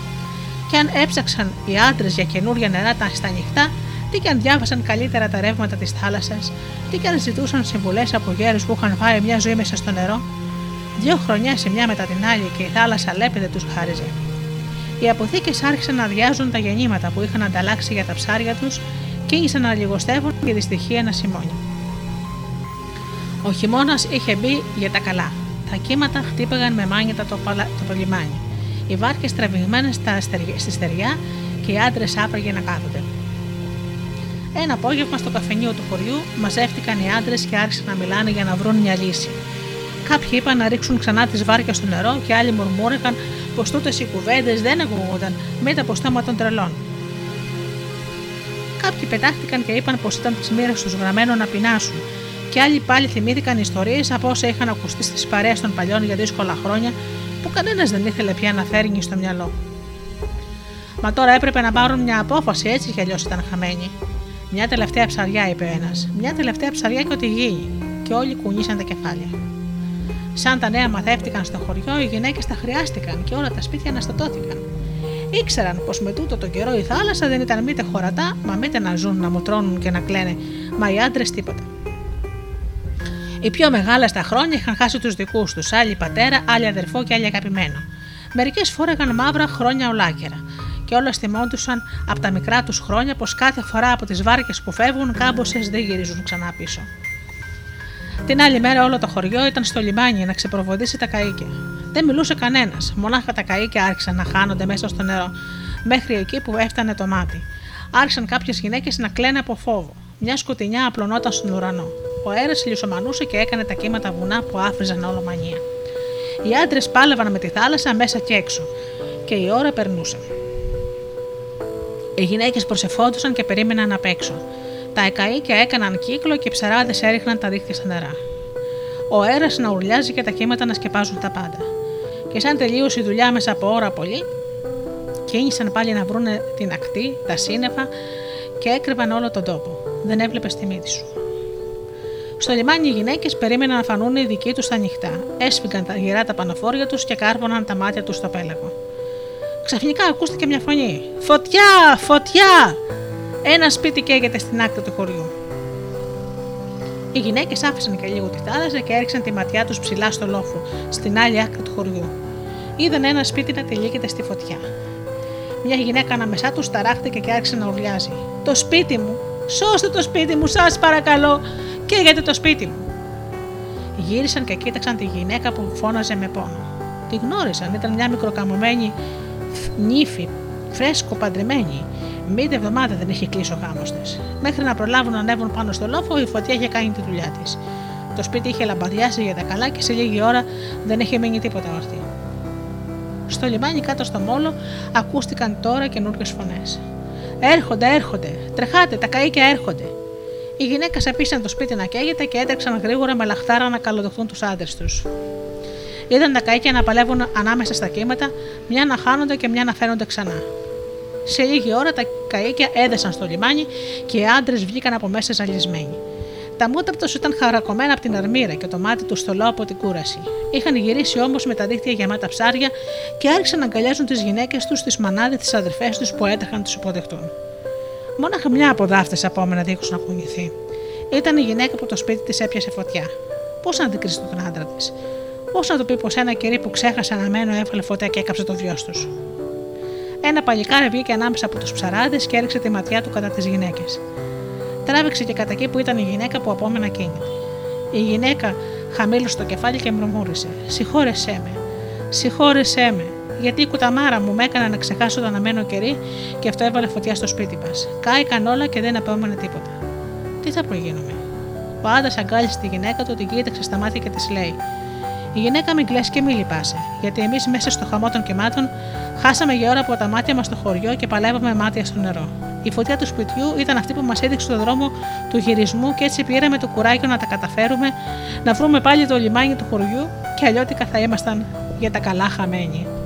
Και αν έψαξαν οι άντρες για καινούρια νερά τα στα νυχτά, τι και αν διάβασαν καλύτερα τα ρεύματα της θάλασσας, τι και αν ζητούσαν συμβουλές από γέρους που είχαν φάει μια ζωή μέσα στο νερό. Δύο χρονιά η μια μετά την άλλη και η θάλασσα λέπεται τους χάριζε. Οι αποθήκες άρχισαν να αδειάζουν τα γεννήματα που είχαν ανταλλάξει για τα ψάρια τους και ήσαν να λιγοστεύουν για δυστυχία να σημώνει. Ο χειμώνας είχε μπει για τα καλά. Τα κύματα χτύπαγαν με μάνιτα το, παλα... το λιμάνι. Οι βάρκες τραβηγμένες στη στεριά και οι άντρες άπραγε να κάθονται. Ένα απόγευμα στο καφενείο του χωριού μαζεύτηκαν οι άντρες και άρχισαν να μιλάνε για να βρουν μια λύση. Κάποιοι είπαν να ρίξουν ξανά τις βάρκες στο νερό και άλλοι μουρμούρηκαν πως τούτες οι κουβέντες δεν ακούγονταν με από στόμα των τρελών. Κάποιοι πετάχτηκαν και είπαν πως ήταν της μοίρας τους γραμμένο να πεινάσουν, και άλλοι πάλι θυμήθηκαν ιστορίες από όσα είχαν ακουστεί στις παρέες των παλιών για δύσκολα χρόνια που κανένας δεν ήθελε πια να φέρνει στο μυαλό. Μα τώρα έπρεπε να πάρουν μια απόφαση έτσι κι αλλιώς ήταν χαμένοι. Μια τελευταία ψαριά, είπε ένας. Μια τελευταία ψαριά και ό,τι γίνει. Και όλοι κουνήσαν τα κεφάλια. Σαν τα νέα μαθεύτηκαν στο χωριό, οι γυναίκες τα χρειάστηκαν και όλα τα σπίτια αναστατώθηκαν. Ήξεραν πως με τούτο τον καιρό η θάλασσα δεν ήταν μήτε χωρατά, μα μήτε να ζουν, να μοτρώνουν και να κλαίνε, μα οι άντρες τίποτα. Οι πιο μεγάλε τα χρόνια είχαν χάσει τους δικούς τους, άλλοι πατέρα, άλλοι αδερφό και άλλοι αγαπημένο. Μερικές φόρεγαν μαύρα χρόνια ολάκερα και όλα θυμόντουσαν από τα μικρά τους χρόνια πως κάθε φορά από τις βάρκες που φεύγουν κάμποσες δεν γυρίζουν ξανά πίσω. Την άλλη μέρα όλο το χωριό ήταν στο λιμάνι να ξεπροβοδήσει τα καίκια. Δεν μιλούσε κανένας, μονάχα τα καίκια άρχισαν να χάνονται μέσα στο νερό, μέχρι εκεί που έφτανε το μάτι. Άρχισαν κάποιες γυναίκες να κλαίνε από φόβο. Μια σκοτεινιά απλωνόταν στον ουρανό. Ο αέρας λιωσομανούσε και έκανε τα κύματα βουνά που άφριζαν όλο μανία. Οι άντρες πάλευαν με τη θάλασσα μέσα και έξω, και η ώρα περνούσε. Οι γυναίκες προσεφόντουσαν και περίμεναν απ' έξω. Τα εκαίκια έκαναν κύκλο και οι ψαράδες έριχναν τα δίχτυα στα νερά. Ο αέρας να ουρλιάζει και τα κύματα να σκεπάζουν τα πάντα. Και σαν τελείωσε η δουλειά μέσα από ώρα πολύ, κίνησαν πάλι να βρουν την ακτή, τα σύννεφα και έκρυβαν όλο τον τόπο. Δεν έβλεπες τη μύτη σου. Στο λιμάνι οι γυναίκες περίμεναν να φανούν οι δικοί τους στα νυχτά. Έσφυγαν τα γυρά τα πανοφόρια τους και κάρβωναν τα μάτια τους στο πέλαγο. Ξαφνικά ακούστηκε μια φωνή. Φωτιά! Φωτιά! Ένα σπίτι καίγεται στην άκρη του χωριού. Οι γυναίκες άφησαν και λίγο τη θάλασσα και έριξαν τη ματιά τους ψηλά στο λόφο, στην άλλη άκρη του χωριού. Είδαν ένα σπίτι να τυλίγεται στη φωτιά. Μια γυναίκα ανάμεσά τους ταράχτηκε και άρχισε να ουρλιάζει. Το σπίτι μου! Σώστε το σπίτι μου, σας παρακαλώ! Καίγεται το σπίτι μου! Γύρισαν και κοίταξαν τη γυναίκα που φώναζε με πόνο. Τη γνώρισαν, ήταν μια μικροκαμωμένη νύφη, φρέσκο παντρεμένη. Μία εβδομάδα δεν είχε κλείσει ο γάμος της. Μέχρι να προλάβουν να ανέβουν πάνω στο λόφο, η φωτιά είχε κάνει τη δουλειά της. Το σπίτι είχε λαμπαδιάσει για τα καλά και σε λίγη ώρα δεν είχε μείνει τίποτα όρθιο. Στο λιμάνι κάτω στο μόλο ακούστηκαν τώρα καινούργιες φωνές. Έρχονται, έρχονται, τρεχάτε, τα καίκια έρχονται. Οι γυναίκε απίσαν το σπίτι να καίγεται και έτρεξαν γρήγορα με λαχτάρα να καλοδεχθούν τους άντρες τους. Είδαν τα καίκια να παλεύουν ανάμεσα στα κύματα, μια να χάνονται και μια να φαίνονται ξανά. Σε λίγη ώρα τα καίκια έδεσαν στο λιμάνι και οι άντρες βγήκαν από μέσα ζαλισμένοι. Τα μούτρα τους ήταν χαρακωμένα από την αρμύρα και το μάτι τους στολό από την κούραση. Είχαν γυρίσει όμως με τα δίχτυα γεμάτα ψάρια και άρχισαν να αγκαλιάζουν τις γυναίκες τους, τις μανάδες, τις αδερφές τους που έτρεχαν να τους υποδεχτούν. Μόναχα μια από δάφτες απόμενα δίχως να κουνηθεί. Ήταν η γυναίκα που το σπίτι της έπιασε φωτιά. Πώς να αντικρίσει τον άντρα της, Πώς να του πει πως ένα κερί που ξέχασε αναμένο έβγαλε φωτιά και έκαψε το βιό τους; Ένα παλικάρι βγήκε ανάμεσα από τους ψαράδες και έριξε τη ματιά του κατά τις γυναίκες. Τράβηξε και κατά εκεί που ήταν η γυναίκα που απόμενα κίνητη. Η γυναίκα χαμήλωσε το κεφάλι και μουρμούρισε: Συγχώρεσέ με, συγχώρεσέ με. γιατί η κουταμάρα μου με έκανε να ξεχάσω το αναμένο κερί και αυτό έβαλε φωτιά στο σπίτι μας. Κάηκαν όλα και δεν απέμενε τίποτα. Τι θα προγίνουμε. Ο άντρας αγκάλισε τη γυναίκα του, την κοίταξε στα μάτια και της λέει: Η γυναίκα μην κλαίσει και μη λυπάσαι, γιατί εμείς μέσα στο χαμό των κεμάτων χάσαμε για ώρα από τα μάτια μας στο χωριό και παλεύαμε μάτια στο νερό. Η φωτιά του σπιτιού ήταν αυτή που μας έδειξε τον δρόμο του γυρισμού και έτσι πήραμε το κουράγιο να τα καταφέρουμε, να βρούμε πάλι το λιμάνι του χωριού και αλλιώτικα θα ήμασταν για τα καλά χαμένοι.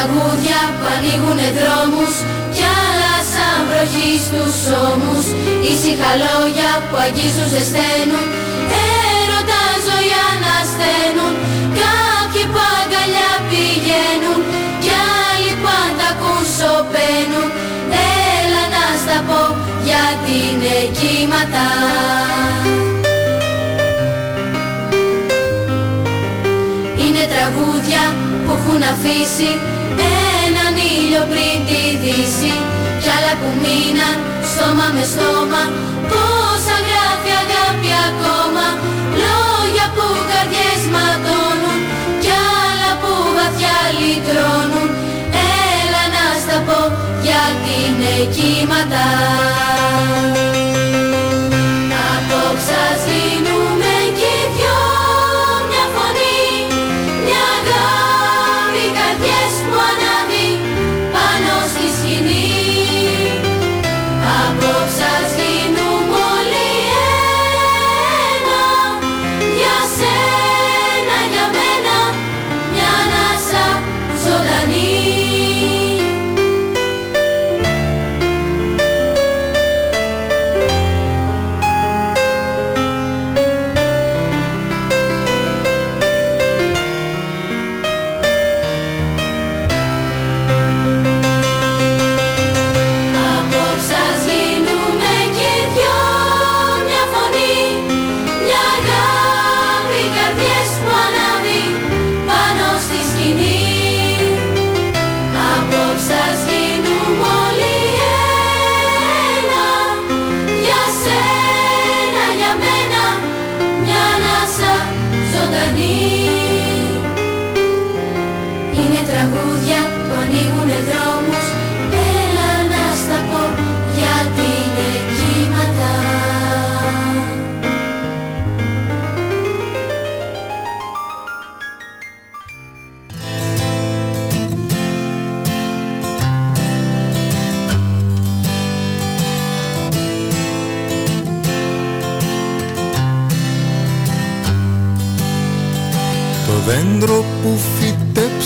Τραγούδια που ανοίγουνε δρόμους κι άλλα σαν βροχή στους ώμους. Ήσυχα λόγια που αγγίζουν ζεσταίνουν Έρωτα ζωή ανασταίνουν. Κάποιοι που αγκαλιά πηγαίνουν Κι άλλοι που αν τα ακούν σωπαίνουν. Έλα να στα πω γιατί είναι κύματα Είναι τραγούδια που έχουν αφήσει έναν ήλιο πριν τη δύση. Κι άλλα που μείναν στόμα με στόμα. Πόσα γράφει αγάπη ακόμα. Λόγια που καρδιές ματώνουν. Κι άλλα που βαθιά λυτρώνουν. Έλα να στα πω γιατί είναι κύματα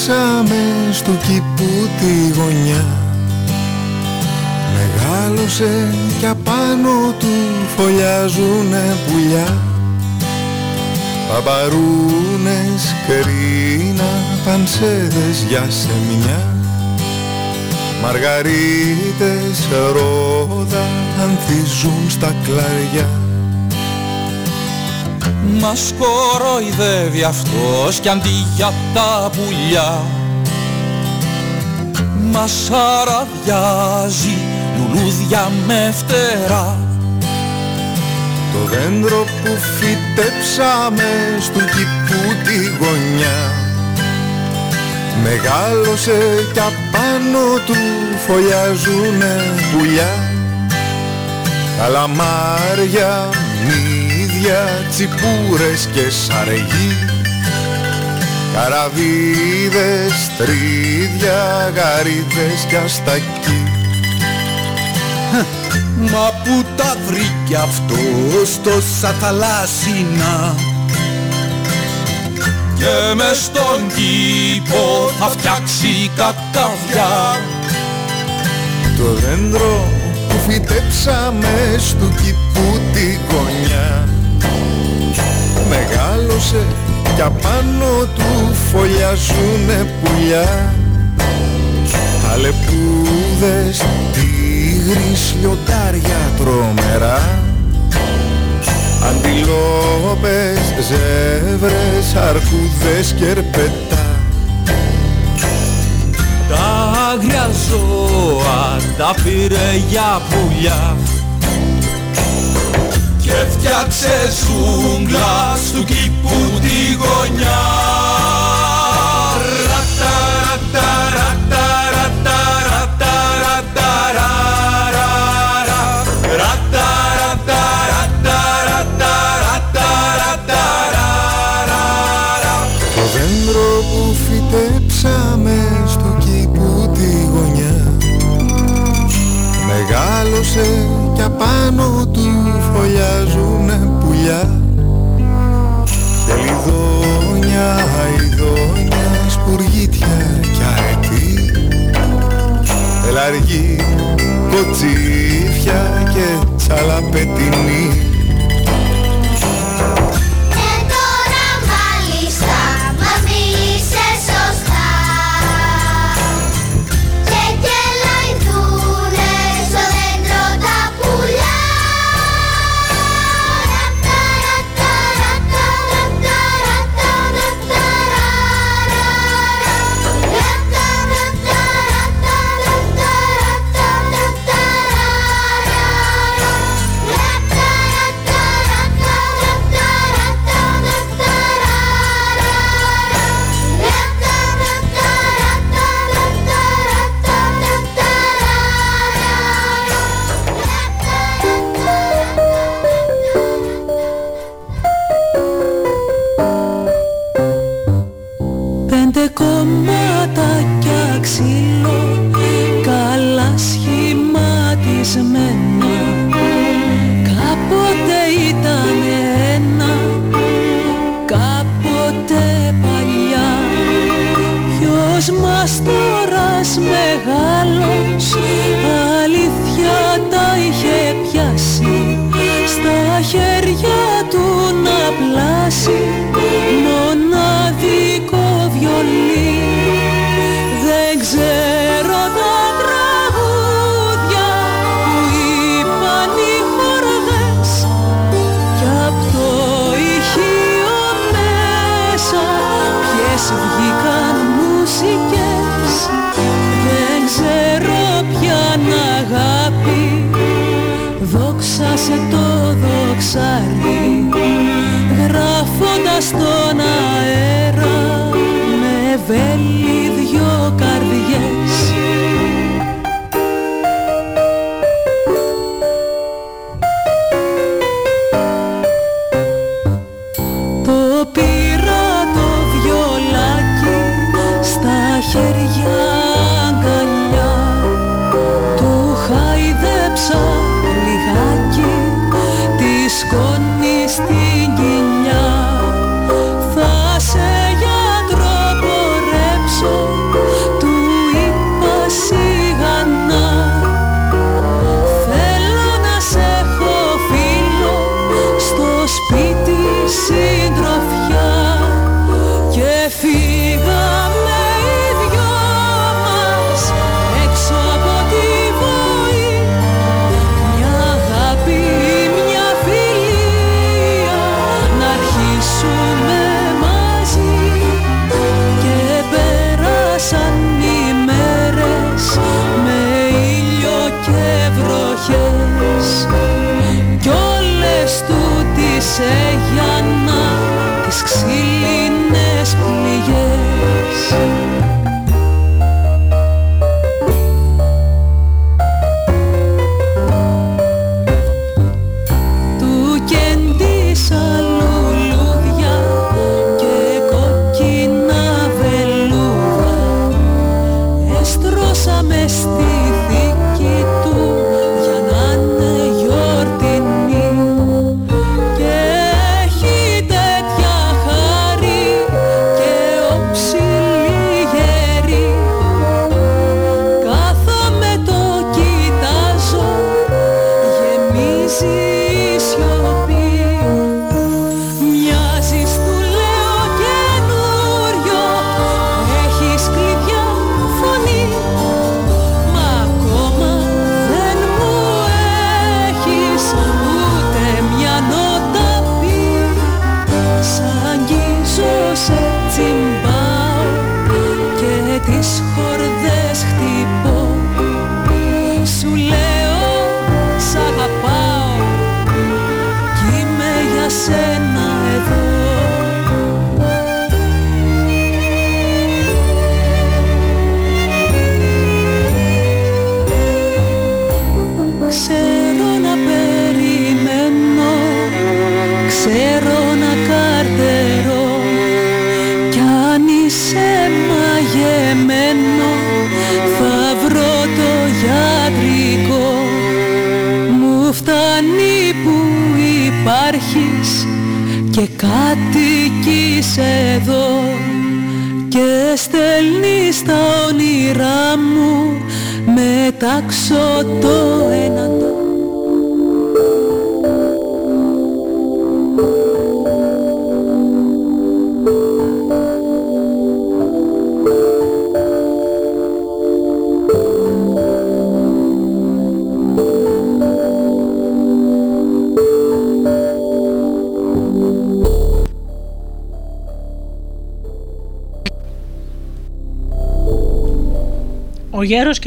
φυτέψαμε στο κήπου τη γωνιά. Μεγάλωσε κι απάνω του φωλιάζουνε πουλιά. Παπαρούνες, κρίνα, πανσέδες για σεμιά Μαργαρίτες, ρόδα ανθίζουν στα κλαριά Μας κοροϊδεύει αυτός κι αντί για τα πουλιά Μας αραδιάζει λουλούδια με φτερά. Το δέντρο που φυτέψαμε στου κήπου τη γωνιά Μεγάλωσε κι απάνω του φωλιάζουνε πουλιά. Καλαμάρια, μύδια, τσιπούρες και σαρεγί Καραβίδες, τρίδια, γαρίδες κι αστακί Μα που τα βρήκε αυτός τόσα θαλάσσινα. Και μες στον κήπο θα φτιάξει καταβιά Το δέντρο που φυτέψαμε στου κήπου τη γωνιά Μεγάλωσε κι απάνω του φωλιάζουνε πουλιά. Αλεπούδες, τίγρης, λιοντάρια τρομερά. Αντιλόπες, ζεύρες, αρκούδες και ερπετά. Τα άγρια ζώα τα πήρε για πουλιά και φτιάξε ζούγκλα στου κήπου τη γωνιά Ρατα, ρατα, ρατα, ρατα, ρατα, ρατα, ραρα, ρατα, ρατα, ρατα, ρατα, ρατα, ρατα, ραρα. Το δέντρο που φυτέψαμε στο κήπου τη γωνιά Μεγάλωσε κι απάνω του φωλιάζουνε πουλιά. Και λιδόνια, αηδόνια, σπουργίτια κι αρετή Ελαργή, κοτσίφια και τσαλαπετινή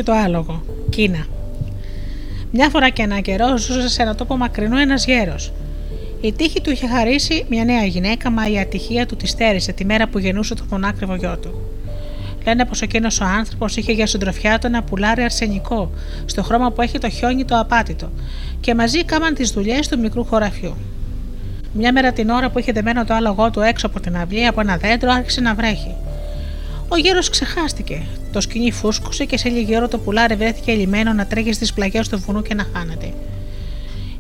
το άλογο. Κίνα. Μια φορά και ένα καιρό ζούσε σε ένα τόπο μακρινό ένας γέρος. Η τύχη του είχε χαρίσει μια νέα γυναίκα, μα η ατυχία του τη στέρισε τη μέρα που γεννούσε το μονάκριβο γιο του. Λένε πως εκείνος ο άνθρωπος είχε για συντροφιά του ένα πουλάρι αρσενικό, στο χρώμα που έχει το χιόνι το απάτητο, και μαζί κάμαν τις δουλειές του μικρού χωραφιού. Μια μέρα την ώρα που είχε δεμένο το άλογό του έξω από την αυλή από ένα δέντρο άρχισε να βρέχει. Ο γέρος ξεχάστηκε. Το σκηνή φούσκωσε και σε λίγη ώρα το πουλάρι βρέθηκε λιμένο να τρέχει στις πλαγιές του βουνού και να χάνεται.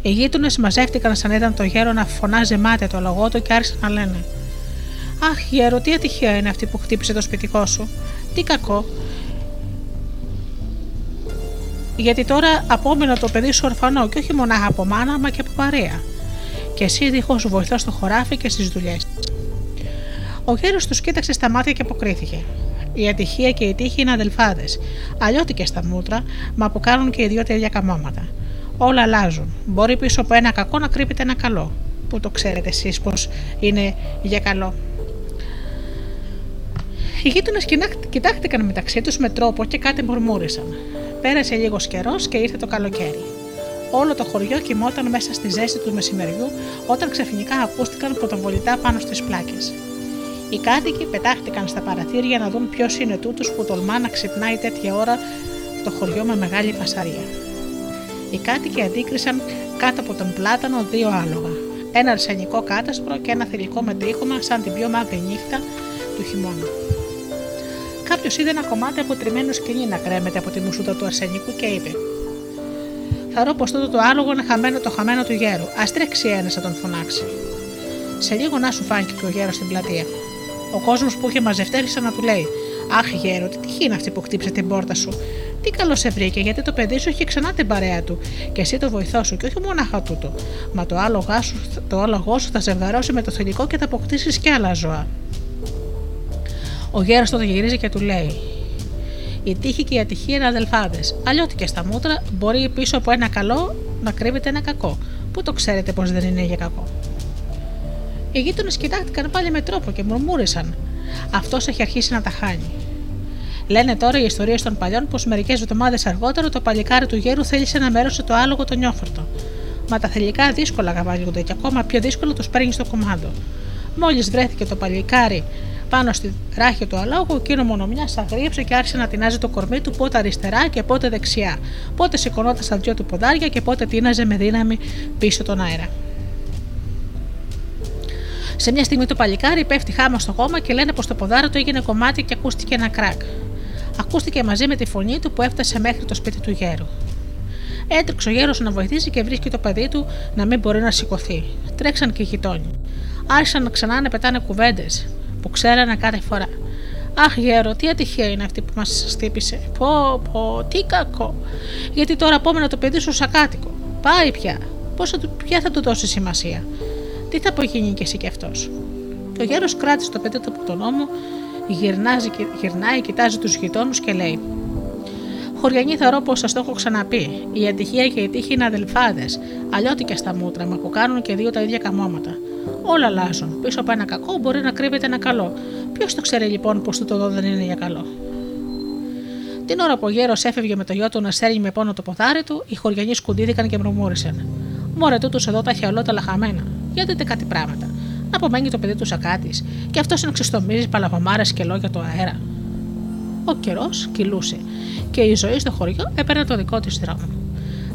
Οι γείτονες μαζεύτηκαν σαν είδαν το γέρο να φωνάζει μάτια το λογό του και άρχισαν να λένε: Αχ, γέρο, τι ατυχία είναι αυτή που χτύπησε το σπιτικό σου. Τι κακό. Γιατί τώρα απόμενο το παιδί σου ορφανό και όχι μονάχα από μάνα, μα και από παρέα. Και εσύ δίχως βοηθό στο χωράφι και στις δουλειές. Ο γέρος τους κοίταξε στα μάτια και αποκρίθηκε. Η ατυχία και η τύχη είναι αδελφάδες. Αλλιώτικε στα μούτρα, μα που κάνουν και οι δυο τέτοια καμώματα. Όλα αλλάζουν. Μπορεί πίσω από ένα κακό να κρύβεται ένα καλό. Πού το ξέρετε εσείς πως είναι για καλό; Οι γείτονες κοιτάχτηκαν μεταξύ τους με τρόπο και κάτι μουρμούρισαν. Πέρασε λίγος καιρός και ήρθε το καλοκαίρι. Όλο το χωριό κοιμόταν μέσα στη ζέστη του μεσημεριού όταν ξαφνικά ακούστηκαν πρωτοβολητά πάνω στις πλάκες. Οι κάτοικοι πετάχτηκαν στα παραθύρια να δουν ποιος είναι τούτος που τολμά να ξυπνάει τέτοια ώρα το χωριό με μεγάλη φασαρία. Οι κάτοικοι αντίκρισαν κάτω από τον πλάτανο δύο άλογα. Ένα αρσενικό κάτασπρο και ένα θηλυκό με τρίχωμα σαν την πιο μαύρη νύχτα του χειμώνα. Κάποιος είδε ένα κομμάτι από τριμμένο σκηνή να κρέμεται από τη μουσούτα του αρσενικού και είπε: Θαρώ πως τότε το άλογο είναι χαμένο το χαμένο του γέρου. Α τρέξει ένας να τον φωνάξει. Σε λίγο να σου φάνηκε και ο γέρος στην πλατεία. Ο κόσμος που είχε μαζευτεί άρχισε να του λέει: Αχ, γέρο, τι τυχή είναι αυτή που χτύπησε την πόρτα σου; Τι καλό σε βρήκε, γιατί το παιδί σου είχε ξανά την παρέα του και εσύ το βοηθό σου, και όχι μονάχα τούτο. Μα το άλογο σου, το άλογό σου θα ζευγαρώσει με το θηλυκό και θα αποκτήσεις και άλλα ζώα. Ο γέρος τότε γυρίζει και του λέει: Η τύχη και η ατυχία είναι αδελφάδες. Αλλιώτικε στα μούτρα, μπορεί πίσω από ένα καλό να κρύβεται ένα κακό. Πού το ξέρετε πως δεν είναι για κακό; Οι γείτονες κοιτάχτηκαν πάλι με τρόπο και μουρμούρισαν. Αυτός έχει αρχίσει να τα χάνει. Λένε τώρα οι ιστορίες των παλιών πως μερικές εβδομάδες αργότερα το παλικάρι του γέρου θέλησε να μέρωσε το άλογο το νιόφορτο. Μα τα θηλυκά δύσκολα γαβάγονται και ακόμα πιο δύσκολο τους παίρνει στο κομμάτι. Μόλις βρέθηκε το παλικάρι πάνω στη ράχη του αλόγου, εκείνο μονομιά αγρίεψε και άρχισε να τεινάζει το κορμί του πότε αριστερά και πότε δεξιά. Πότε σηκωνόταν στα δυο του ποδάρια και πότε τίναζε με δύναμη πίσω τον αέρα. Σε μια στιγμή το παλικάρι πέφτει χάμα στο χώμα και λένε πως το ποδάρι του έγινε κομμάτι και ακούστηκε ένα κράκ. Ακούστηκε μαζί με τη φωνή του που έφτασε μέχρι το σπίτι του γέρου. Έτρεξε ο γέρος να βοηθήσει και βρίσκει το παιδί του να μην μπορεί να σηκωθεί. Τρέξαν και οι γειτόνιοι. Άρχισαν ξανά να πετάνε κουβέντες που ξέρανε κάθε φορά. Αχ, γέρο, τι ατυχία είναι αυτή που μας χτύπησε. Πω, πω, τι κακό. Γιατί τώρα απόμενα το παιδί σου σακάτικο. Πάει πια. Πώς θα του, ποια θα του δώσεις σημασία. Τι θα απογίνει και εσύ κι αυτός; Και ο γέρος κράτησε το παιδί του από τον ώμο, γυρνάζει, γυρνάει, κοιτάζει τους γειτόνους και λέει: Χωριανή θα πως σας το έχω ξαναπεί. Η ατυχία και η τύχη είναι αδελφάδες, αλλιώτικα στα μούτρα, μα που κάνουν και δύο τα ίδια καμώματα. Όλα αλλάζουν. Πίσω από ένα κακό μπορεί να κρύβεται ένα καλό. Ποιος το ξέρει λοιπόν πως το εδώ δεν είναι για καλό; Την ώρα που ο γέρος έφευγε με το γιο του να στέλνει με πόνο το ποδάρι του, οι χωριανοί σκουντίδηκαν και μουρμούρισαν. Μωρέ τούτος εδώ τα έχει ολόταλα χαμένα. Για δείτε κάτι πράγματα. Να απομένει το παιδί του σακάτης, και αυτός να ξεστομίζει παλαβομάρε και λόγια του αέρα. Ο καιρός κυλούσε και η ζωή στο χωριό έπαιρνε το δικό της δρόμο.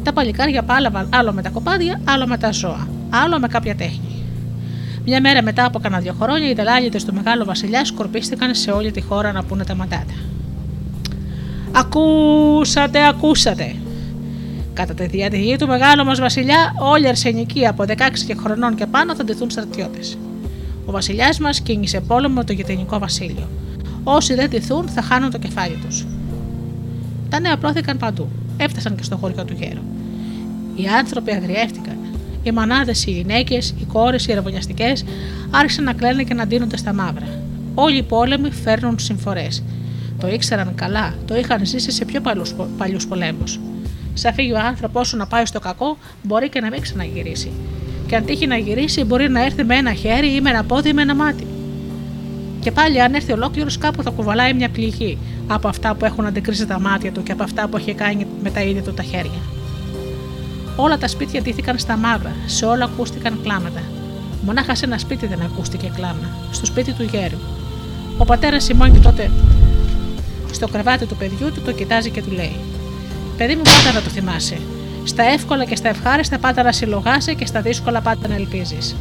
Τα παλικάρια πάλαβαν άλλο με τα κοπάδια, άλλο με τα ζώα, άλλο με κάποια τέχνη. Μια μέρα μετά από κανένα δύο χρόνια, οι δελάγητε του Μεγάλου Βασιλιά σκορπίστηκαν σε όλη τη χώρα να πούνε τα μαντάτα. Ακούσατε, ακούσατε. Κατά τη διαδικασία του μεγάλου μας Βασιλιά, όλοι οι αρσενικοί από 16 και χρονών και πάνω θα ντυθούν στρατιώτες. Ο Βασιλιάς μας κίνησε πόλεμο με το γειτονικό Βασίλειο. Όσοι δεν ντυθούν θα χάνουν το κεφάλι τους. Τα νέα πρόθηκαν παντού. Έφτασαν και στο χωριό του γέρου. Οι άνθρωποι αγριεύτηκαν. Οι μανάδες, οι γυναίκες, οι κόρες, οι ρεβονιαστικέ άρχισαν να κλαίνουν και να ντύνονται στα μαύρα. Όλοι οι πόλεμοι φέρνουν συμφορές. Το ήξεραν καλά, το είχαν ζήσει σε πιο παλιούς πολέμους. Σαν φύγει ο άνθρωπος σου να πάει στο κακό, μπορεί και να μην ξαναγυρίσει. Και αν τύχει να γυρίσει, μπορεί να έρθει με ένα χέρι ή με ένα πόδι ή με ένα μάτι. Και πάλι, αν έρθει ολόκληρος, κάπου θα κουβαλάει μια πληγή από αυτά που έχουν αντικρίσει τα μάτια του και από αυτά που έχει κάνει με τα ίδια του τα χέρια. Όλα τα σπίτια ντύθηκαν στα μαύρα, σε όλα ακούστηκαν κλάματα. Μονάχα σε ένα σπίτι δεν ακούστηκε κλάμα, στο σπίτι του γέρου. Ο πατέρας Σιμώνη τότε στο κρεβάτι του παιδιού του το κοιτάζει και του λέει: Παιδί μου, πάντα να το θυμάσαι. Στα εύκολα και στα ευχάριστα πάντα να συλλογάσαι και στα δύσκολα πάντα να ελπίζεις.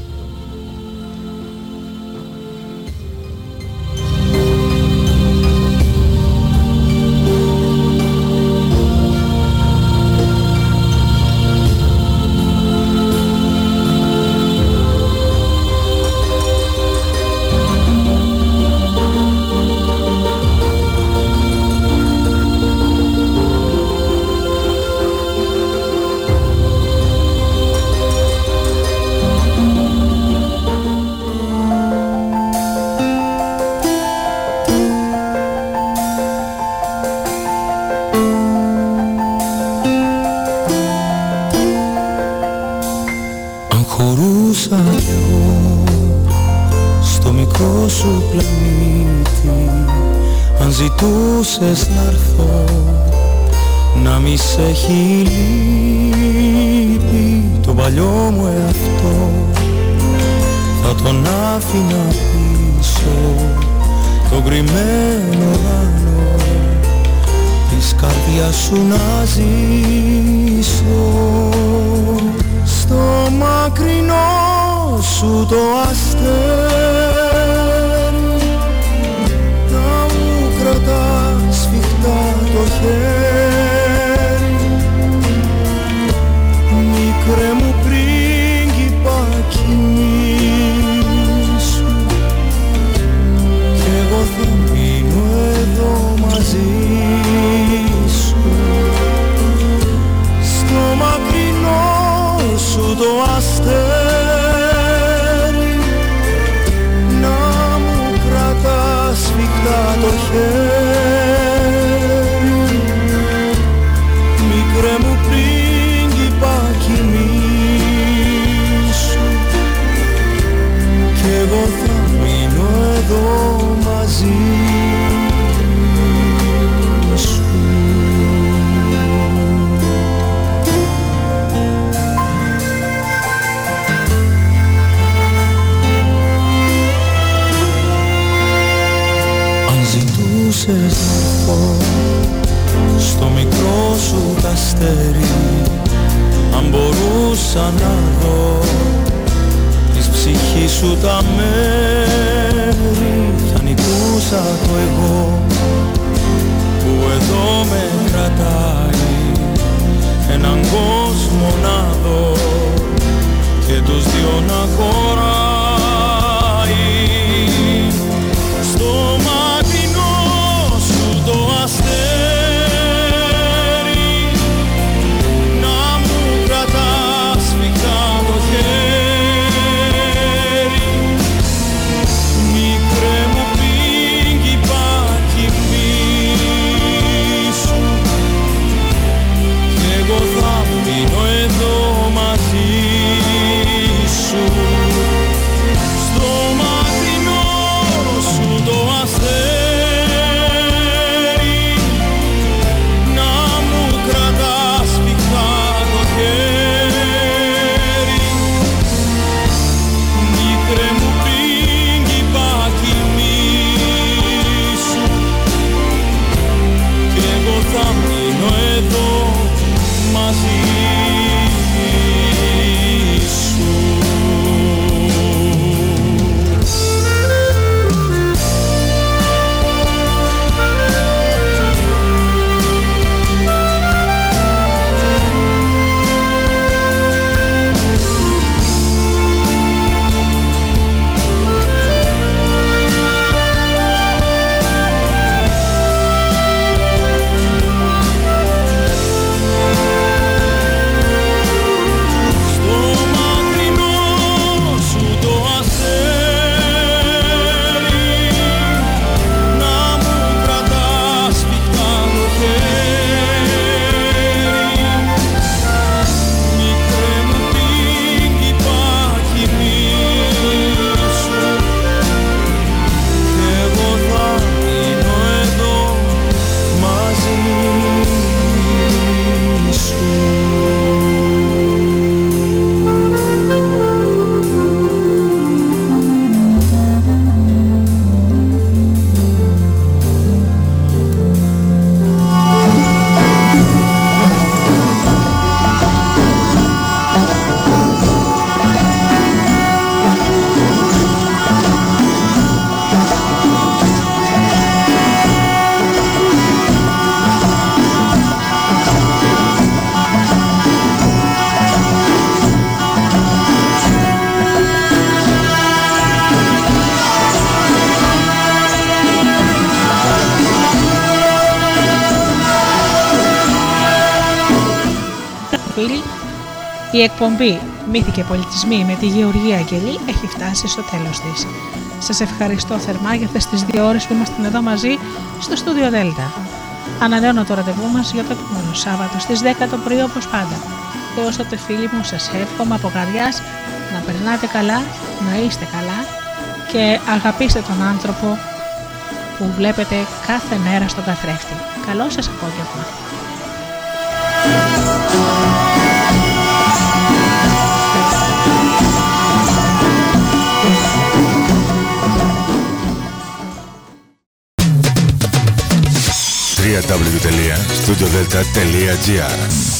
Έχει λείπει το παλιό μου εαυτό. Θα τον άφηνα πίσω τον κρυμμένο ουρανό της καρδιάς σου να ζήσω. Στο μακρινό σου το αστέρι Tamam η εκπομπή Μύθοι και Πολιτισμοί με τη Γεωργία Αγγελή έχει φτάσει στο τέλος της. Σας ευχαριστώ θερμά για αυτές τις δύο ώρες που ήμασταν εδώ μαζί στο στούντιο Δέλτα. Ανανέωνα το ραντεβού μας για το επόμενο Σάββατο στις 10 το πρωί όπως πάντα. Έως τότε φίλοι μου σας εύχομαι από καρδιάς να περνάτε καλά, να είστε καλά και αγαπήστε τον άνθρωπο που βλέπετε κάθε μέρα στον καθρέφτη. Καλό σας απόγευμα. www.studiodelta.gr